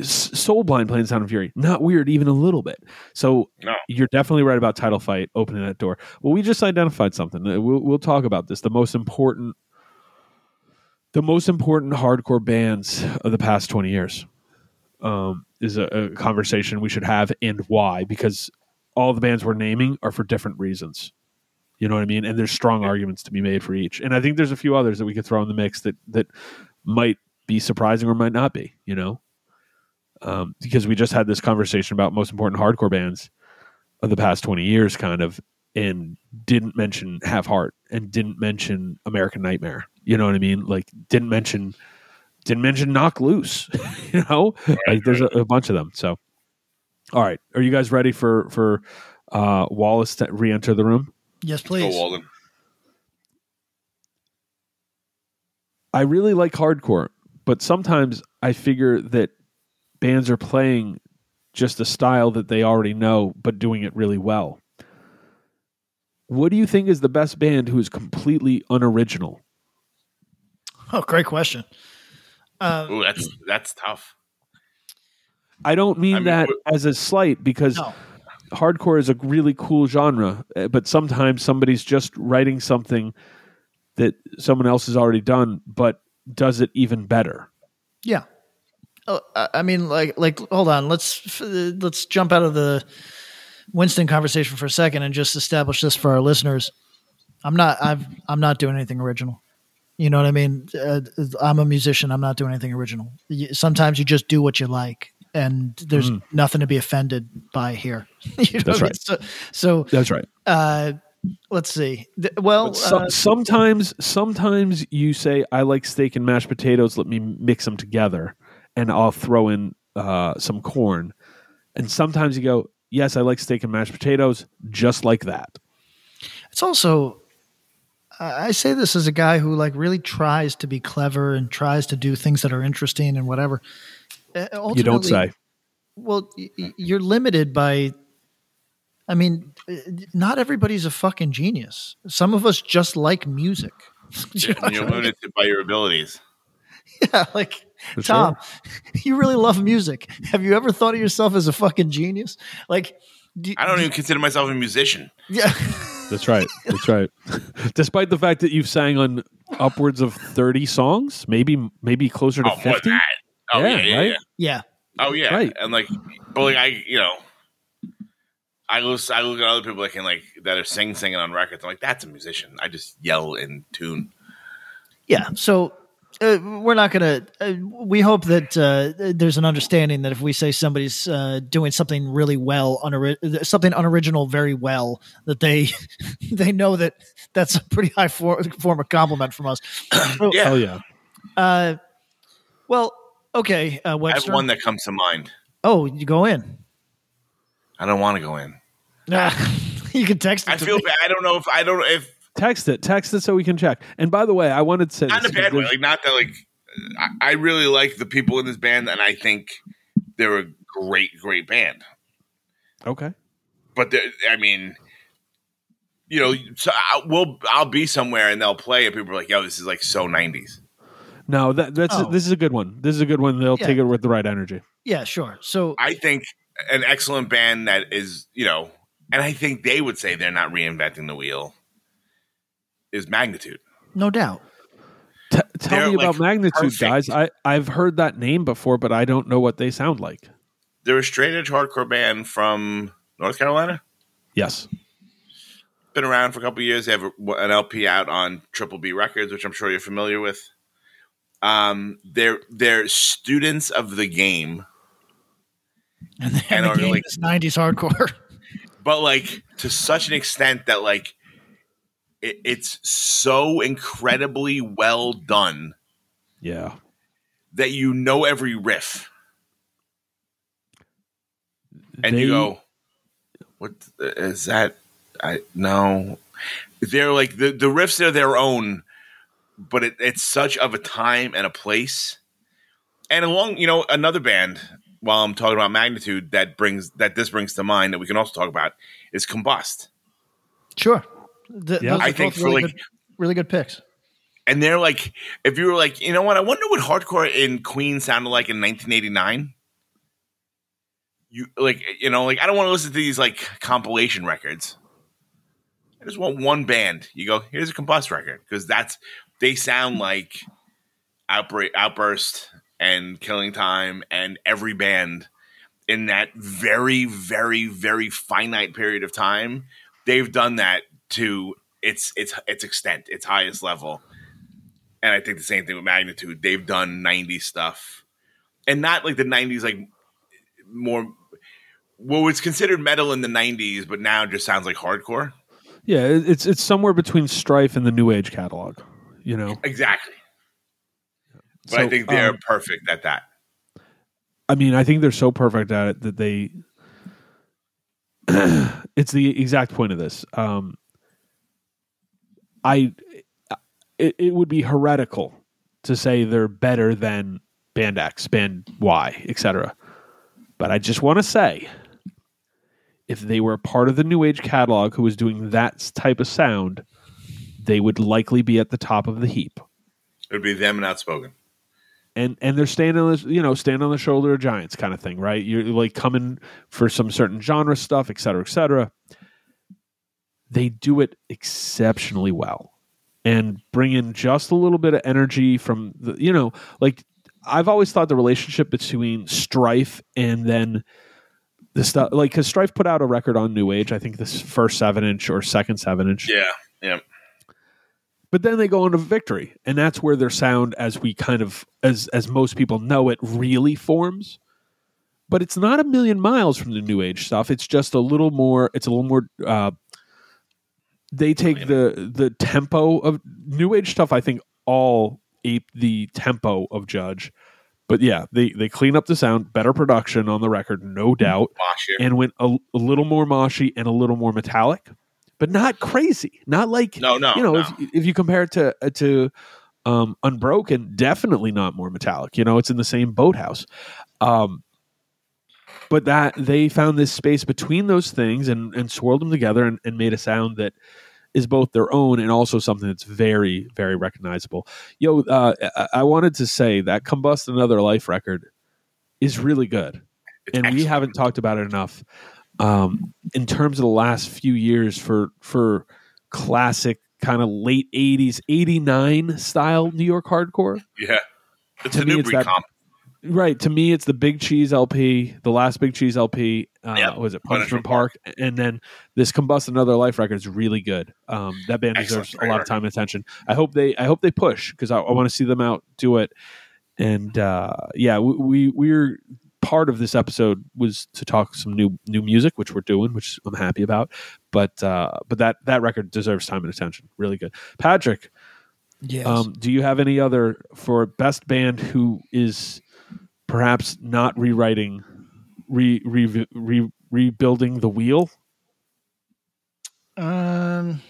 soul blind playing sound and fury. Not weird even a little bit. So No. you're definitely right about title fight opening that door. Well we just identified something. Uh, we'll, we'll talk about this. The most important the most important hardcore bands of the past 20 years um, is a, a conversation we should have and why because all the bands we're naming are for different reasons. You know what i mean? And there's strong arguments to be made for each. And i think there's a few others that we could throw in the mix that that might be surprising or might not be you know um, because we just had this conversation about most important hardcore bands of the past 20 years kind of and didn't mention Have Heart and didn't mention american nightmare you know what i mean like didn't mention didn't mention Knocked Loose you know like there's a, a bunch of them so all right are you guys ready for for uh wallace to re-enter the room Yes, please. Go please. Walden. I really like hardcore, but sometimes I figure that bands are playing just a style that they already know, but doing it really well. What do you think is the best band who is completely unoriginal? Oh, great question. Uh, Ooh, that's that's tough. I don't mean I mean, that as a slight because no. hardcore is a really cool genre, eh, but sometimes somebody's just writing something that someone else has already done, but does it even better. Yeah. Oh, I I mean, like, like, hold on. Let's let's jump out of the Winston conversation for a second and just establish this for our listeners. I'm not. I've. I'm not doing anything original. You know what I mean? Uh, I'm a musician. I'm not doing anything original. You- Sometimes you just do what you like, and there's nothing to be offended by here. you know That's what I mean? right. So, so That's right. uh, let's see. Th- Well, uh, sometimes, sometimes you say, "I like steak and mashed potatoes. Let me mix them together, and I'll throw in uh, some corn." And sometimes you go, "Yes, I like steak and mashed potatoes, just like that." It's also I I say this as a guy who like really tries to be clever and tries to do things that are interesting and whatever. Uh, You don't say. Well, y- y- you're limited by. I mean, uh, not everybody's a fucking genius. Some of us just like music. You know And you're what I mean? limited by your abilities. Yeah, like For Tom, you really love music. Have you ever thought of yourself as a fucking genius? Like, do, I don't even consider myself a musician. Yeah, That's right. That's right. Despite the fact that you've sang on upwards of thirty songs, maybe maybe closer to Oh, fifty. that? Oh Yeah, yeah, yeah, right? yeah. yeah. Oh yeah, Right. and like, but like I, you know, I look, I look at other people that can like that are sing singing on records. I'm like, that's a musician. I just yell in tune. Yeah. So uh, we're not going to. Uh, we hope that uh, there's an understanding that if we say somebody's uh, doing something really well, unori- something unoriginal very well, that they they know that that's a pretty high for- form of compliment from us. So, Yeah. Oh yeah. Uh, well, okay, uh, I have one that comes to mind. oh, you go in. I don't want to go in. Nah, you can text it I to feel me. bad. I don't know if I don't if Text it. Text it so we can check. And by the way, I wanted to say not this a bad way. Like not that like I, I really like the people in this band, and I think they're a great, great band. Okay. but I mean, you know, so I, we'll I'll be somewhere and they'll play and people are like, "Yo, this is like so '90s." No, that that's Oh. this is a good one. This is a good one. They'll Yeah. take it with the right energy. Yeah, sure. So I think an excellent band that is, you know, and I think they would say they're not reinventing the wheel is Magnitude. no doubt. T- tell They're, me about like, magnitude, perfect. guys. I I've heard that name before, but I don't know what they sound like. They're a straight edge hardcore band from North Carolina. Yes. Been around for a couple years. They have an LP out on Triple B Records, which I'm sure you're familiar with. Um, they're they're students of the game, And, then And the are game like- is '90s hardcore. but like to such an extent that like it, it's so incredibly well done Yeah. that you know every riff, and They- you go, "What is that?" I no. They're like the the riffs are their own, but it, it's such of a time and a place. And along, you know, another band. While I'm talking about magnitude, that brings that this brings to mind that we can also talk about is Combust. sure. Th- Yeah. those I think for, really like- good, really good picks. and they're like, if you were like, you know what, I wonder what hardcore in Queen sounded like in 1989. You like, you know, like I don't want to listen to these like compilation records. I just want one band. You go, here's a Combust record because that's they sound like outbreak, outburst, and Killing Time, and every band in that very, very, very finite period of time. They've done that to its its its extent, its highest level. And I think the same thing with Magnitude. They've done 90s stuff. And not like the 90s like more what was considered metal in the 90s, but now just sounds like hardcore. Yeah, it's it's somewhere between Strife and the New Age catalog. You know. Exactly. But I think they're um, perfect at that. I mean, I think they're so perfect at it that they. it's the exact point of this. Um, I, it, it would be heretical to say they're better than band X, band Y, etc. But I just want to say, if they were a part of the New Age catalog who was doing that type of sound, they would likely be at the top of the heap It would be them and outspoken. and and they're standing on this, you know, stand on the shoulder of giants kind of thing, right? You're like coming for some certain genre stuff, et cetera, et cetera. They do it exceptionally well and bring in just a little bit of energy from the, you know, like I've always thought the relationship between Strife and then the stuff, like, because Strife put out a record on New Age, I think this first seven inch or second seven inch Yeah. Yeah. but then they go on to victory and that's where their sound as we kind of as as most people know it really forms but it's not a million miles from the new age stuff it's just a little more it's a little more uh they take the the tempo of new age stuff i think all ape the tempo of judge but yeah they they clean up the sound better production on the record no doubt Mosh and went a, a little more moshy and a little more metallic but not crazy not like no, no. you know, no. if if you compare it to uh, to um, Unbroken, definitely not more metallic. You know, it's in the same boathouse. Um, but that they found this space between those things and and swirled them together and, and made a sound that is both their own and also something that's very very recognizable. Yo, uh, I, I wanted to say that Combust Another Life record is really good It's and we haven't talked about it enough um, in terms of the last few years for for classic kind of late 80s 89 style new york hardcore Yeah. It's To a me, new it's that-. Right. To me it's the big cheese lp the last big cheese lp uh, Yep. was it Punishment park. And then this combust another life record is really good. Um, that band Excellent. deserves a Great lot of time and attention. I hope they i hope they push because I, I want to see them out do it. And uh, yeah we, we we're part of this episode was to talk some new new music which we're doing which i'm happy about. But uh but that that record deserves time and attention. Really good. Patrick Yes. um do you have any other for best band who is perhaps not rewriting re, re, re rebuilding the wheel um.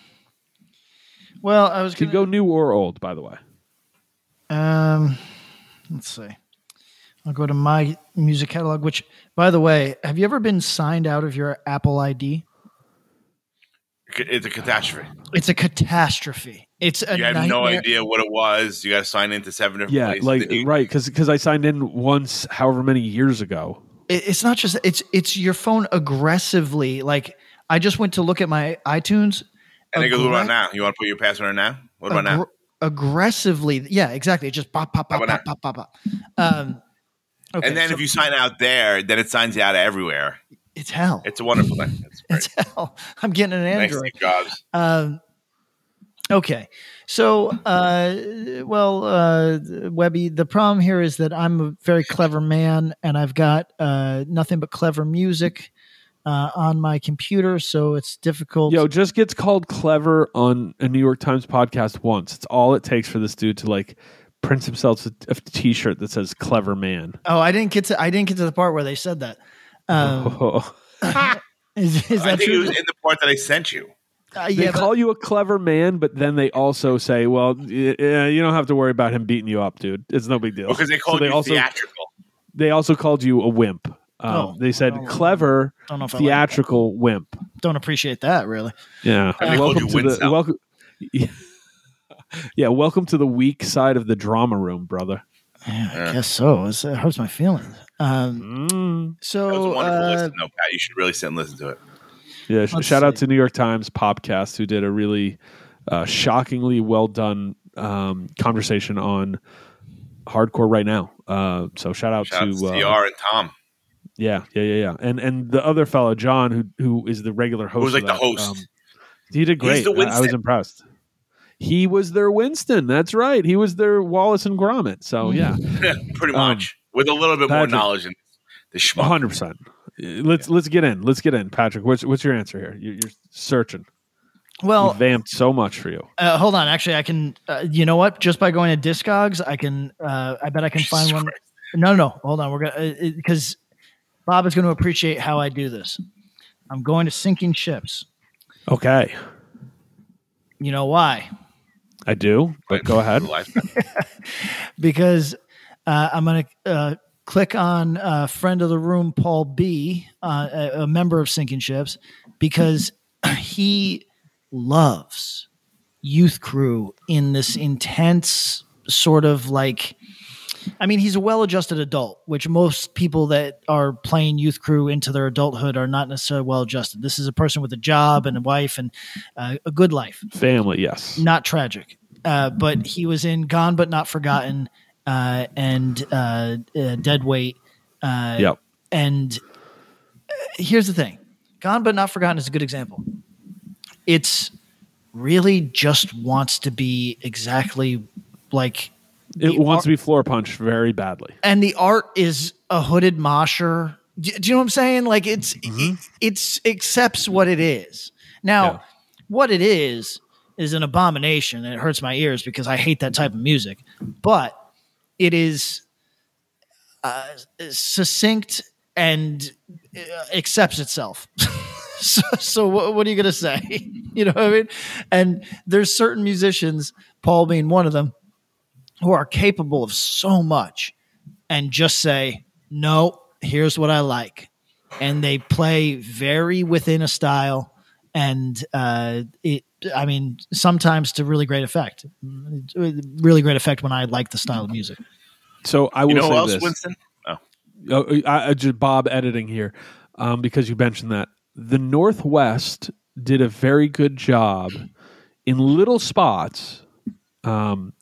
Well, I was could gonna go new or old by the way Um, let's see. I'll go to my music catalog. Which, by the way, have you ever been signed out of your Apple ID? It's a catastrophe. It's a catastrophe. It's a You have nightmare. no idea what it was. You got to sign into seven different Yeah, places. like Then you- right because because I signed in once, however many years ago. It- It's not just it's it's your phone aggressively. Like I just went to look at my iTunes. And they go, what Aggra- about now? You want to put your password in now? What about now? Aggressively, yeah, exactly. It just pop, pop, pop, How pop, pop, pop, pop. Um, okay, and then so if you sign out there, then it signs you out of everywhere. It's hell. It's a wonderful thing. It's. It's hell. I'm getting an Thanks, Android. Steve Jobs. Um, okay. So, uh, well, uh, Webby, the problem here is that I'm a very clever man and I've got uh, nothing but clever music uh, on my computer. So it's difficult. Yo, just gets called clever on a New York Times podcast once. It's all it takes for this dude to like print himself a, a T-shirt that says "clever man." oh, I didn't get to, I didn't get to the part where they said that. Um, is, is I that think it was in the part that I sent you. Uh, they yeah, but- call you a clever man, but then they also say, "Well, y- yeah, you don't have to worry about him beating you up, dude. It's no big deal." Because they So called you also theatrical. they also called you a wimp. Um, Oh, they said oh, clever, don't know if I like theatrical wimp. don't appreciate that really. Yeah. And welcome to the Winsell. welcome. Yeah, welcome to the weak side of the drama room, brother. Yeah, I Yeah. guess so. It's, it hurts my feelings. Um, Mm. That was a so, wonderful uh, listen, though, Pat. You should really sit and listen to it. Yeah, Let's shout out to New York Times podcast who did a really uh, shockingly well done um, conversation on hardcore right now. Uh, so shout out Shout out to to uh, CR and Tom. yeah, yeah, yeah, yeah, and and the other fellow John who who is the regular host. was like of the host. um, he did great. He's the I- I, was impressed. He was their Winston. That's right. He was their Wallace and Gromit. So yeah, Pretty Um, much. With a little bit more knowledge than the schmuck. hundred percent. Let's let's get in. Let's get in, Patrick. What's what's your answer here? You're, you're searching. well, we vamped so much for you. Uh, hold on. Actually, I can. Uh, you know what? Just by going to Discogs, I can. Uh, I bet I can Jesus find one. Christ. No, no, no. Hold on. We're gonna because Bob is going to appreciate how I do this. I'm going to sinking ships. Okay, You know why? I do. But go ahead. Because uh, I'm going to uh, click on uh, friend of the room Paul B, uh, a, a member of Sinking Ships, because he loves Youth Crew in this intense sort of like. I mean, he's a well-adjusted adult, which most people that are playing youth crew into their adulthood are not necessarily well-adjusted. This is a person with a job and a wife and uh, a good life Family, yes. not tragic. Uh, but he was in Gone but Not Forgotten uh, and uh, uh, Dead Weight. Uh, Yep. And uh, here's the thing Gone but Not Forgotten is a good example. It's really just wants to be exactly like. It wants art- to be floor punched very badly. and the art is a hooded mosher. Do, do you know what I'm saying? Like it's it, it's accepts what it is. Now, Yeah. what it is is an abomination, and it hurts my ears because I hate that type of music. But it is uh, succinct and uh, accepts itself. so, so what, what are you going to say? you know what I mean? And there's certain musicians, Paul being one of them, who are capable of so much and just say, no, here's what I like. And they play very within a style. And uh, it, I mean, sometimes to really great effect. Really great effect when I like the style of music. So I will You know say else, this. Winston? Oh, Oh, I, I just Bob editing here um, because you mentioned that the Northwest did a very good job in little spots, um,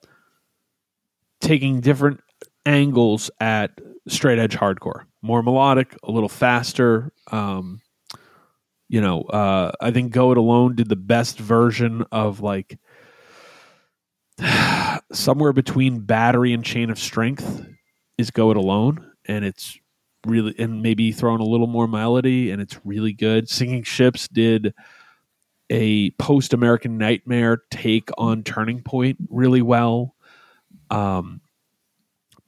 taking different angles at straight edge hardcore, more melodic, a little faster. Um, you know, uh, I think Go It Alone did the best version of like somewhere between Battery and Chain of Strength is Go It Alone, and it's really and maybe throwing a little more melody, and it's really good. Sinking Ships did a post American Nightmare take on Turning Point really well. Um,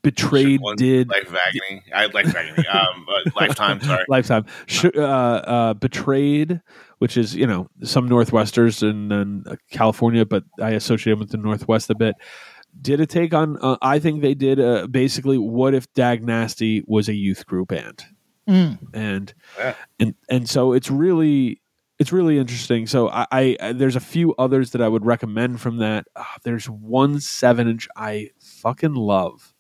Betrayed One, did Life of Agony. I like Agony. Um, but Lifetime. Sorry. Lifetime. Sh- uh, uh, Betrayed, which is you know some Northwesters and then uh, California, but I associate them with the Northwest a bit. did a take on. Uh, I think they did uh, basically what if Dag Nasty was a youth group band, Mm. and Yeah. and and so it's really it's really interesting. So I, I, I there's a few others that I would recommend from that. Ah, there's one seven inch I fucking love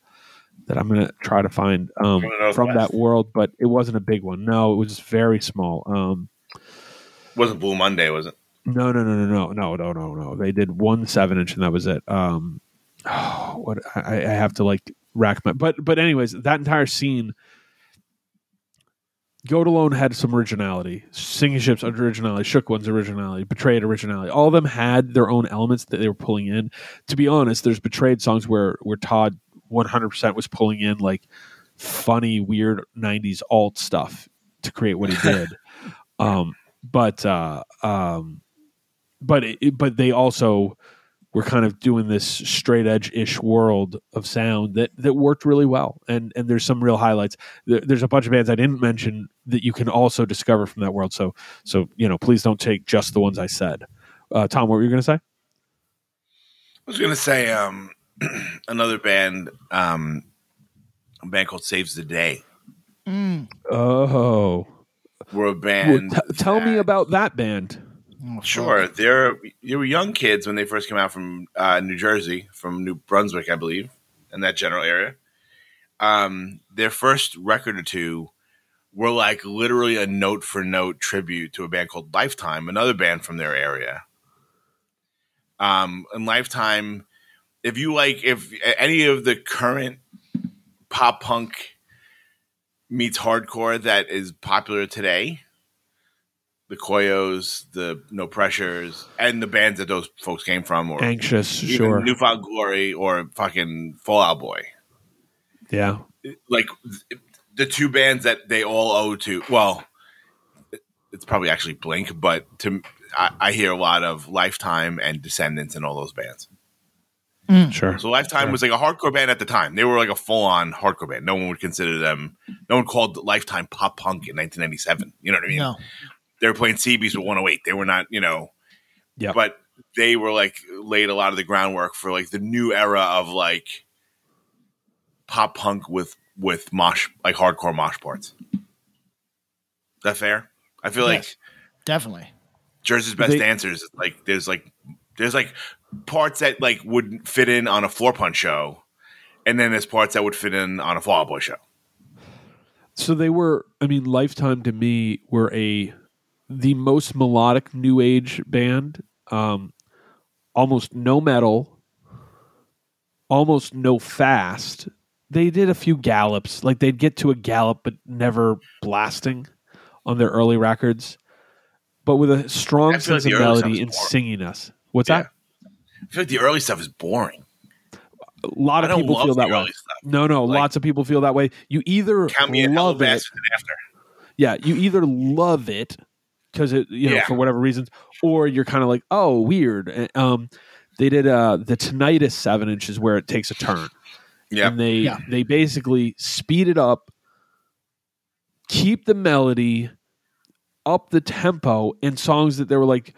that I'm gonna try to find um, From from that world, but it wasn't a big one. No, it was very small. Um, wasn't Blue Monday, was it? no, no, no, no, no, no, no, no, no. They did one seven inch, and that was it. Um, oh, what I, I have to like rack my. But but anyways, that entire scene. Go It Alone had some originality. Sinking Ships originality. Shook One's originality. Betrayed originality. All of them had their own elements that they were pulling in. To be honest, there's Betrayed songs where where Todd 100% was pulling in like funny, weird 90s alt stuff to create what he did. um, but uh, um, but it, but they also were kind of doing this straight edge ish world of sound that that worked really well. And and there's some real highlights. There, there's a bunch of bands I didn't mention that you can also discover from that world. So so you know, please don't take just the ones I said. Uh, Tom, what were you going to say? I was gonna say um, another band, um, a band called Saves the Day. Mm. Oh, We're a Well, band. t- tell me about that band. Oh, Sure, they're they were young kids when they first came out from uh, New Jersey, from New Brunswick, I believe, in that general area. Um, their first record or two were like literally a note for note tribute to a band called Lifetime, another band from their area. Um, and Lifetime, if you like, if any of the current pop punk meets hardcore that is popular today, the Koyos, the No Pressures, and the bands that those folks came from, or Anxious, sure. New Found Glory, or fucking Fall Out Boy. yeah. Like the two bands that they all owe to. Well, it's probably actually Blink, but to I, I hear a lot of Lifetime and Descendents and all those bands. Mm. Sure. So Lifetime was like a hardcore band at the time. They were like a full on hardcore band. No one would consider them. No one called Lifetime pop punk in 1997. You know what I mean? No. they were playing CBs with 108. They were not, you know, Yeah. but they were like laid a lot of the groundwork for like the new era of like pop punk with with mosh like hardcore mosh parts. Is that fair? I feel like Definitely. Jersey's Best They- Dancers like there's like there's like parts that like would fit in on a Floorpunch show, and then there's parts that would fit in on a Fall Out Boy show. So they were. I mean, Lifetime to me were a the most melodic new age band. Um, almost no metal, almost no fast. They did a few gallops, like they'd get to a gallop, but never blasting on their early records. But with a strong sense of melody and singiness. What's Yeah. that? I feel like the early stuff is boring. A lot of people feel that way. early stuff. No, no, Like- lots of people feel that way. You either Count me love it, after. yeah, you either love it because it, you know, Yeah. for whatever reasons, or you're kind of like, oh, weird. And, Um, they did uh the tinnitus seven inches where it takes a turn, Yeah. and they Yeah. they basically speed it up, keep the melody, up the tempo in songs that they were like,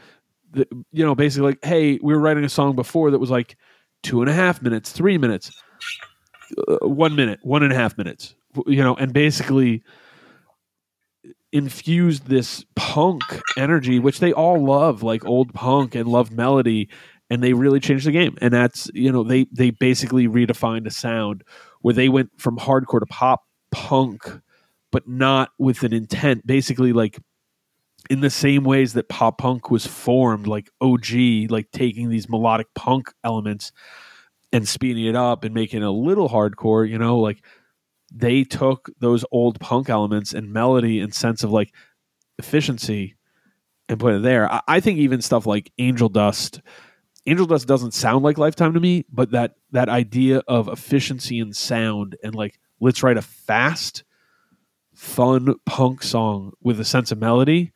the, you know, basically like, hey, we were writing a song before that was like two and a half minutes, three minutes, uh, one minute, one and a half minutes, you know, and basically infused this punk energy, which they all love, like old punk and love melody, and they really changed the game. And that's you know they they basically redefined a sound where they went from hardcore to pop punk, but not with an intent. Basically, like in the same ways that pop punk was formed, like OG, like taking these melodic punk elements and speeding it up and making it a little hardcore, you know, like they took those old punk elements and melody and sense of like efficiency and put it there. I, I think even stuff like Angel Dust, Angel Dust doesn't sound like Lifetime to me, but that that idea of efficiency and sound and like let's write a fast, fun punk song with a sense of melody.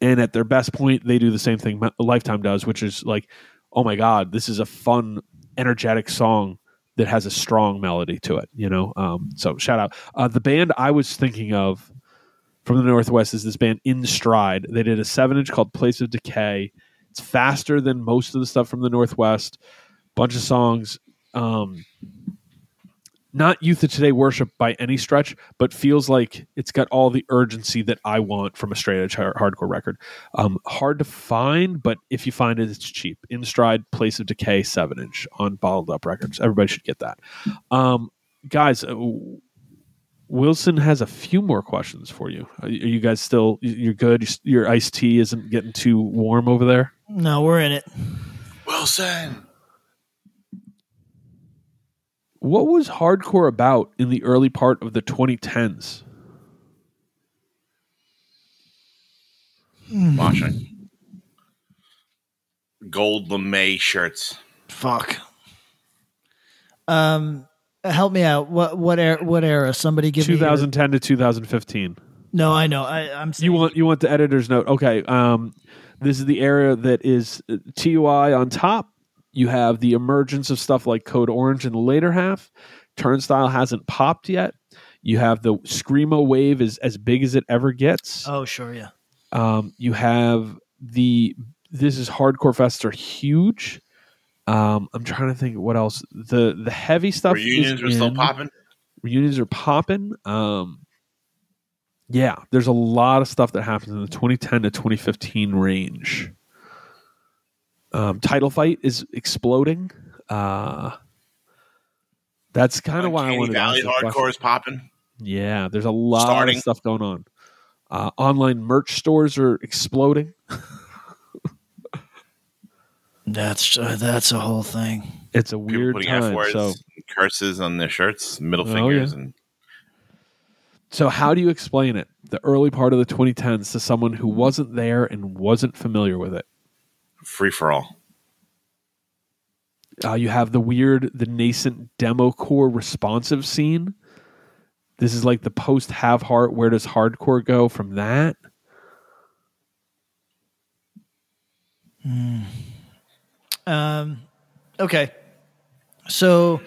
And at their best point, they do the same thing Lifetime does, which is like, oh my god, this is a fun, energetic song that has a strong melody to it. You know, um, so shout out. Uh, the band I was thinking of from the Northwest is this band In Stride. They did a seven inch called Place of Decay. It's faster than most of the stuff from the Northwest. Bunch of songs, um, not youth of today worship by any stretch, but feels like it's got all the urgency that I want from a straight edge hard- hardcore record. Um, hard to find, but if you find it, it's cheap. In Stride, Place of Decay, seven inch on Bottled Up Records. Everybody should get that. Um, guys, uh, Wilson has a few more questions for you. Are you are you guys still? You're good. Your iced tea isn't getting too warm over there. No, we're in it. Wilson. What was hardcore about in the early part of the 2010s? Watching. Gold lame shirts. Fuck. Um, help me out. What what era? What era? Somebody give me. your- 2010 to 2015. No, I know. I, I'm. You want you want the editor's note? Okay. Um, this is the area that is uh, TUI on top. You have the emergence of stuff like Code Orange in the later half. Turnstile hasn't popped yet. You have the screamo wave is as big as it ever gets. Oh, sure, yeah. Um, you have the this is hardcore fests are huge. Um, I'm trying to think what else. The the heavy stuff. is Reunions were still popping. Reunions are popping. Um, yeah, there's a lot of stuff that happens in the 2010 to 2015 range. Um, title fight is exploding. Uh, that's kind of why I Uncanny wanted to ask Valley that question. hardcore is popping. Yeah, there's a lot Starting. of stuff going on. Uh, online merch stores are exploding. That's uh, that's a whole thing. It's a People weird putting F time. words, So, curses on their shirts, middle Oh, fingers, yeah. and so how do you explain it? The early part of the 2010s to someone who wasn't there and wasn't familiar with it. Free for all. Uh, you have the weird, the nascent demo core responsive scene. This is like the post have heart. Where does hardcore go from that? Um, okay. So,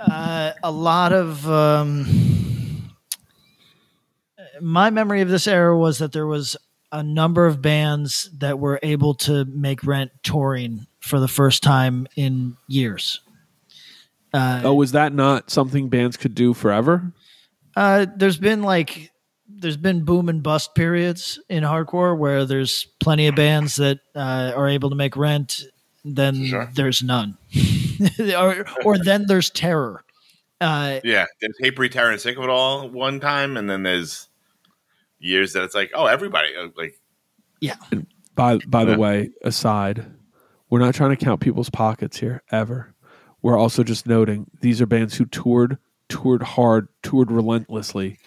uh, a lot of um, my memory of this era was that there was a number of bands that were able to make rent touring for the first time in years. Uh, Oh, was that not something bands could do forever? Uh, there's been like there's been boom and bust periods in hardcore where there's plenty of bands that uh, are able to make rent. Then Sure. there's none, or or then there's terror. Uh, Yeah, there's Hatebreed Terror and Sick of It All one time, and then there's years that it's like, oh, everybody, uh, like, yeah By by Yeah. the way, aside, we're not trying to count people's pockets here ever. We're also just noting these are bands who toured, toured hard, toured relentlessly,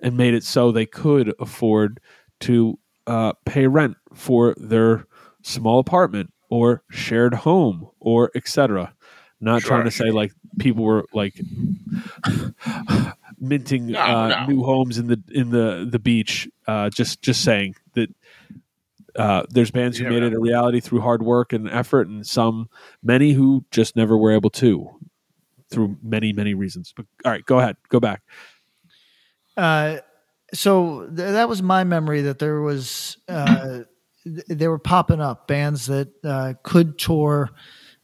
and made it so they could afford to uh, pay rent for their small apartment or shared home or etc. Not Sure, trying to say like people were like minting No, uh, no. new homes in the in the the beach. Uh, just just saying that uh, there's bands who Yeah, made man. it a reality through hard work and effort, and some many who just never were able to through many many reasons. But all right, go ahead, go back. uh, so th- that was my memory that there was uh, th- they were popping up bands that uh, could tour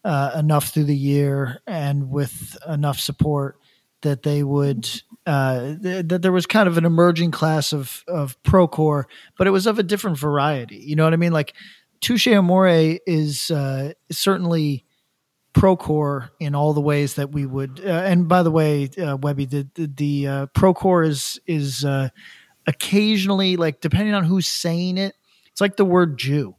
uh, enough through the year and with enough support that they would uh, th- that there was kind of an emerging class of of procore, but it was of a different variety. You know what I mean? Like Touche Amore is uh, certainly procore in all the ways that we would. Uh, and by the way, uh, Webby, the the, the uh, procore is is uh, occasionally like depending on who's saying it, it's like the word Jew.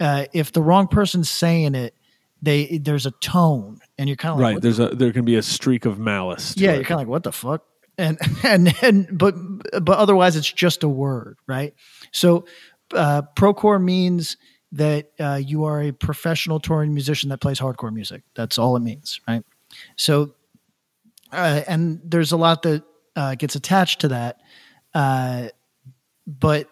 If the wrong person's saying it, they there's a tone, and you're kind of like, right, there's a there can be a streak of malice. to yeah, it. you're kind of like, what the fuck? And and and but but otherwise, it's just a word, right? So, uh, procore means that uh, you are a professional touring musician that plays hardcore music. That's all it means, right? So, uh, and there's a lot that uh, gets attached to that, uh, but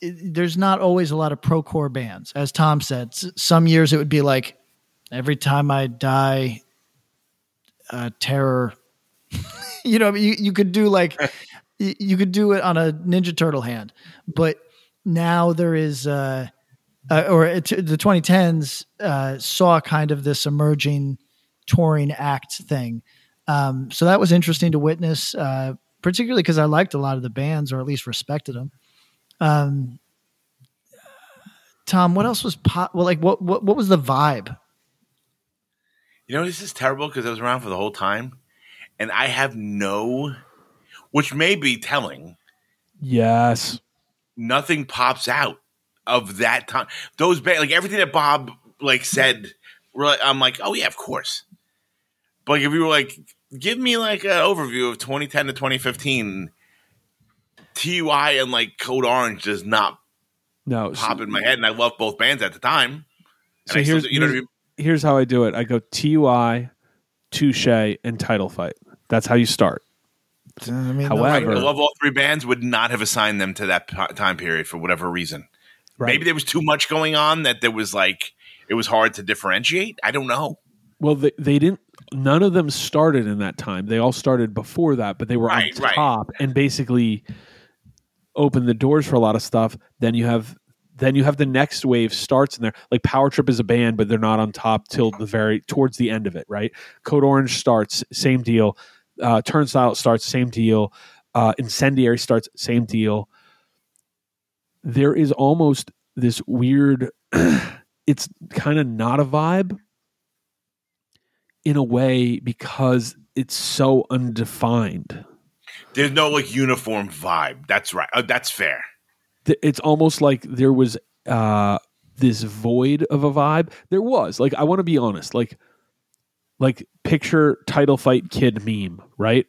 there's not always a lot of procore bands. As Tom said, some years it would be like every time I die, uh, terror. you know, you you could do like you you could do it on a Ninja Turtle hand, but now there is uh, uh or it, the 2010s uh, saw kind of this emerging touring act thing. Um, so that was interesting to witness, uh, particularly because I liked a lot of the bands, or at least respected them. Um, Tom, what else was pop? Well, like what what what was the vibe? You know, this is terrible because I was around for the whole time, and I have no, which may be telling. Yes. Nothing pops out of that time. Those ba- like everything that Bob like said. I'm like, oh yeah, of course. But like, if you were like, give me like an overview of 2010 to 2015, TUI and like Code Orange does not No. pop in my head, and I loved both bands at the time. And So I still- here's, you know what I mean? Here's how I do it. I go TUI, Touche, and Title Fight. That's how you start. Uh, I mean, However- I love all three bands. Would not have assigned them to that p- time period for whatever reason. Right. Maybe there was too much going on that there was like it was hard to differentiate. I don't know. Well, they, they didn't. None of them started in that time. They all started before that, but they were Right, on right. top and basically opened the doors for a lot of stuff. Then you have then you have the next wave starts in there. Like Power Trip is a band, but they're not on top till the very towards the end of it. Right? Code Orange starts, same deal. Uh, Turnstile starts, same deal. Uh, Incendiary starts, same deal. There is almost this weird. it's kind of not a vibe in a way because it's so undefined. There's no like uniform vibe. That's right. Uh, that's fair. It's almost like there was uh, this void of a vibe. There was like I want to be honest, like like picture title fight kid meme, right?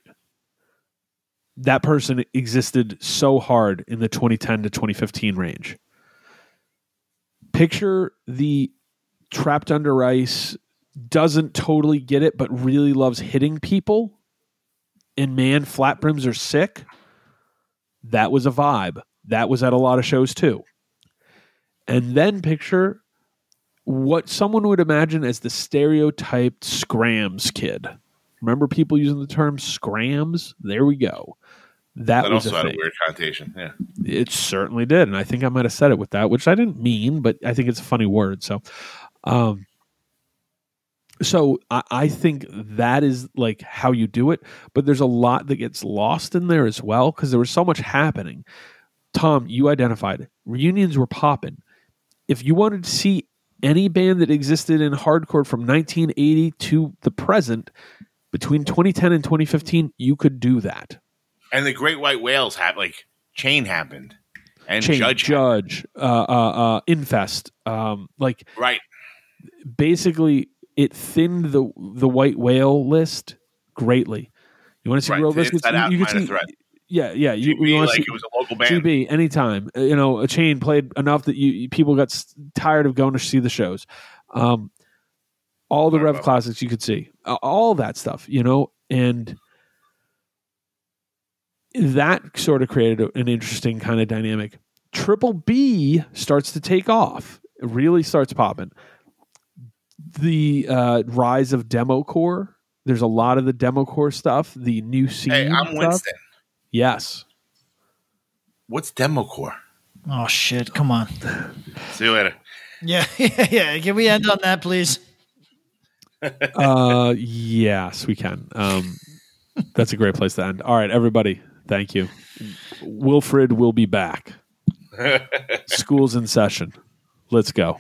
That person existed so hard in the 2010 to 2015 range. Picture the trapped under ice doesn't totally get it, but really loves hitting people. And man, flat brims are sick. That was a vibe. That was at a lot of shows too. And then picture what someone would imagine as the stereotyped scrams kid. Remember people using the term scrams? There we go. That, That was also a had a weird connotation. Yeah. It certainly did, and I think I might have said it with that, which I didn't mean, but I think it's a funny word. So, um, so I, I think that is like how you do it. But there's a lot that gets lost in there as well because there was so much happening. Tom, you identified reunions were popping. If you wanted to see any band that existed in hardcore from 1980 to the present, between 2010 and 2015, you could do that. And the Great White Whales have like Chain happened, and Chain, Judge, Judge, uh, uh, uh, Infest, um, like right? basically it thinned the the white whale list greatly. You want to see Right. Gorilla Biscuits? You, you see. Yeah, yeah. You, GB, you want to like see it was a local band. GB anytime. You know, a chain played enough that you people got s- tired of going to see the shows. Um, all the Rev classics you could see, all that stuff, you know, and that sort of created an interesting kind of dynamic. Triple B starts to take off. It really starts popping. The uh, rise of demo core. There's a lot of the demo core stuff. The new scene. Hey, I'm stuff. Winston. Yes. What's Democore? Oh shit! Come on. See you later. Yeah, yeah, yeah. Can we end on that, please? uh yes we can um that's a great place to end all right everybody thank you wilfred will be back school's in session let's go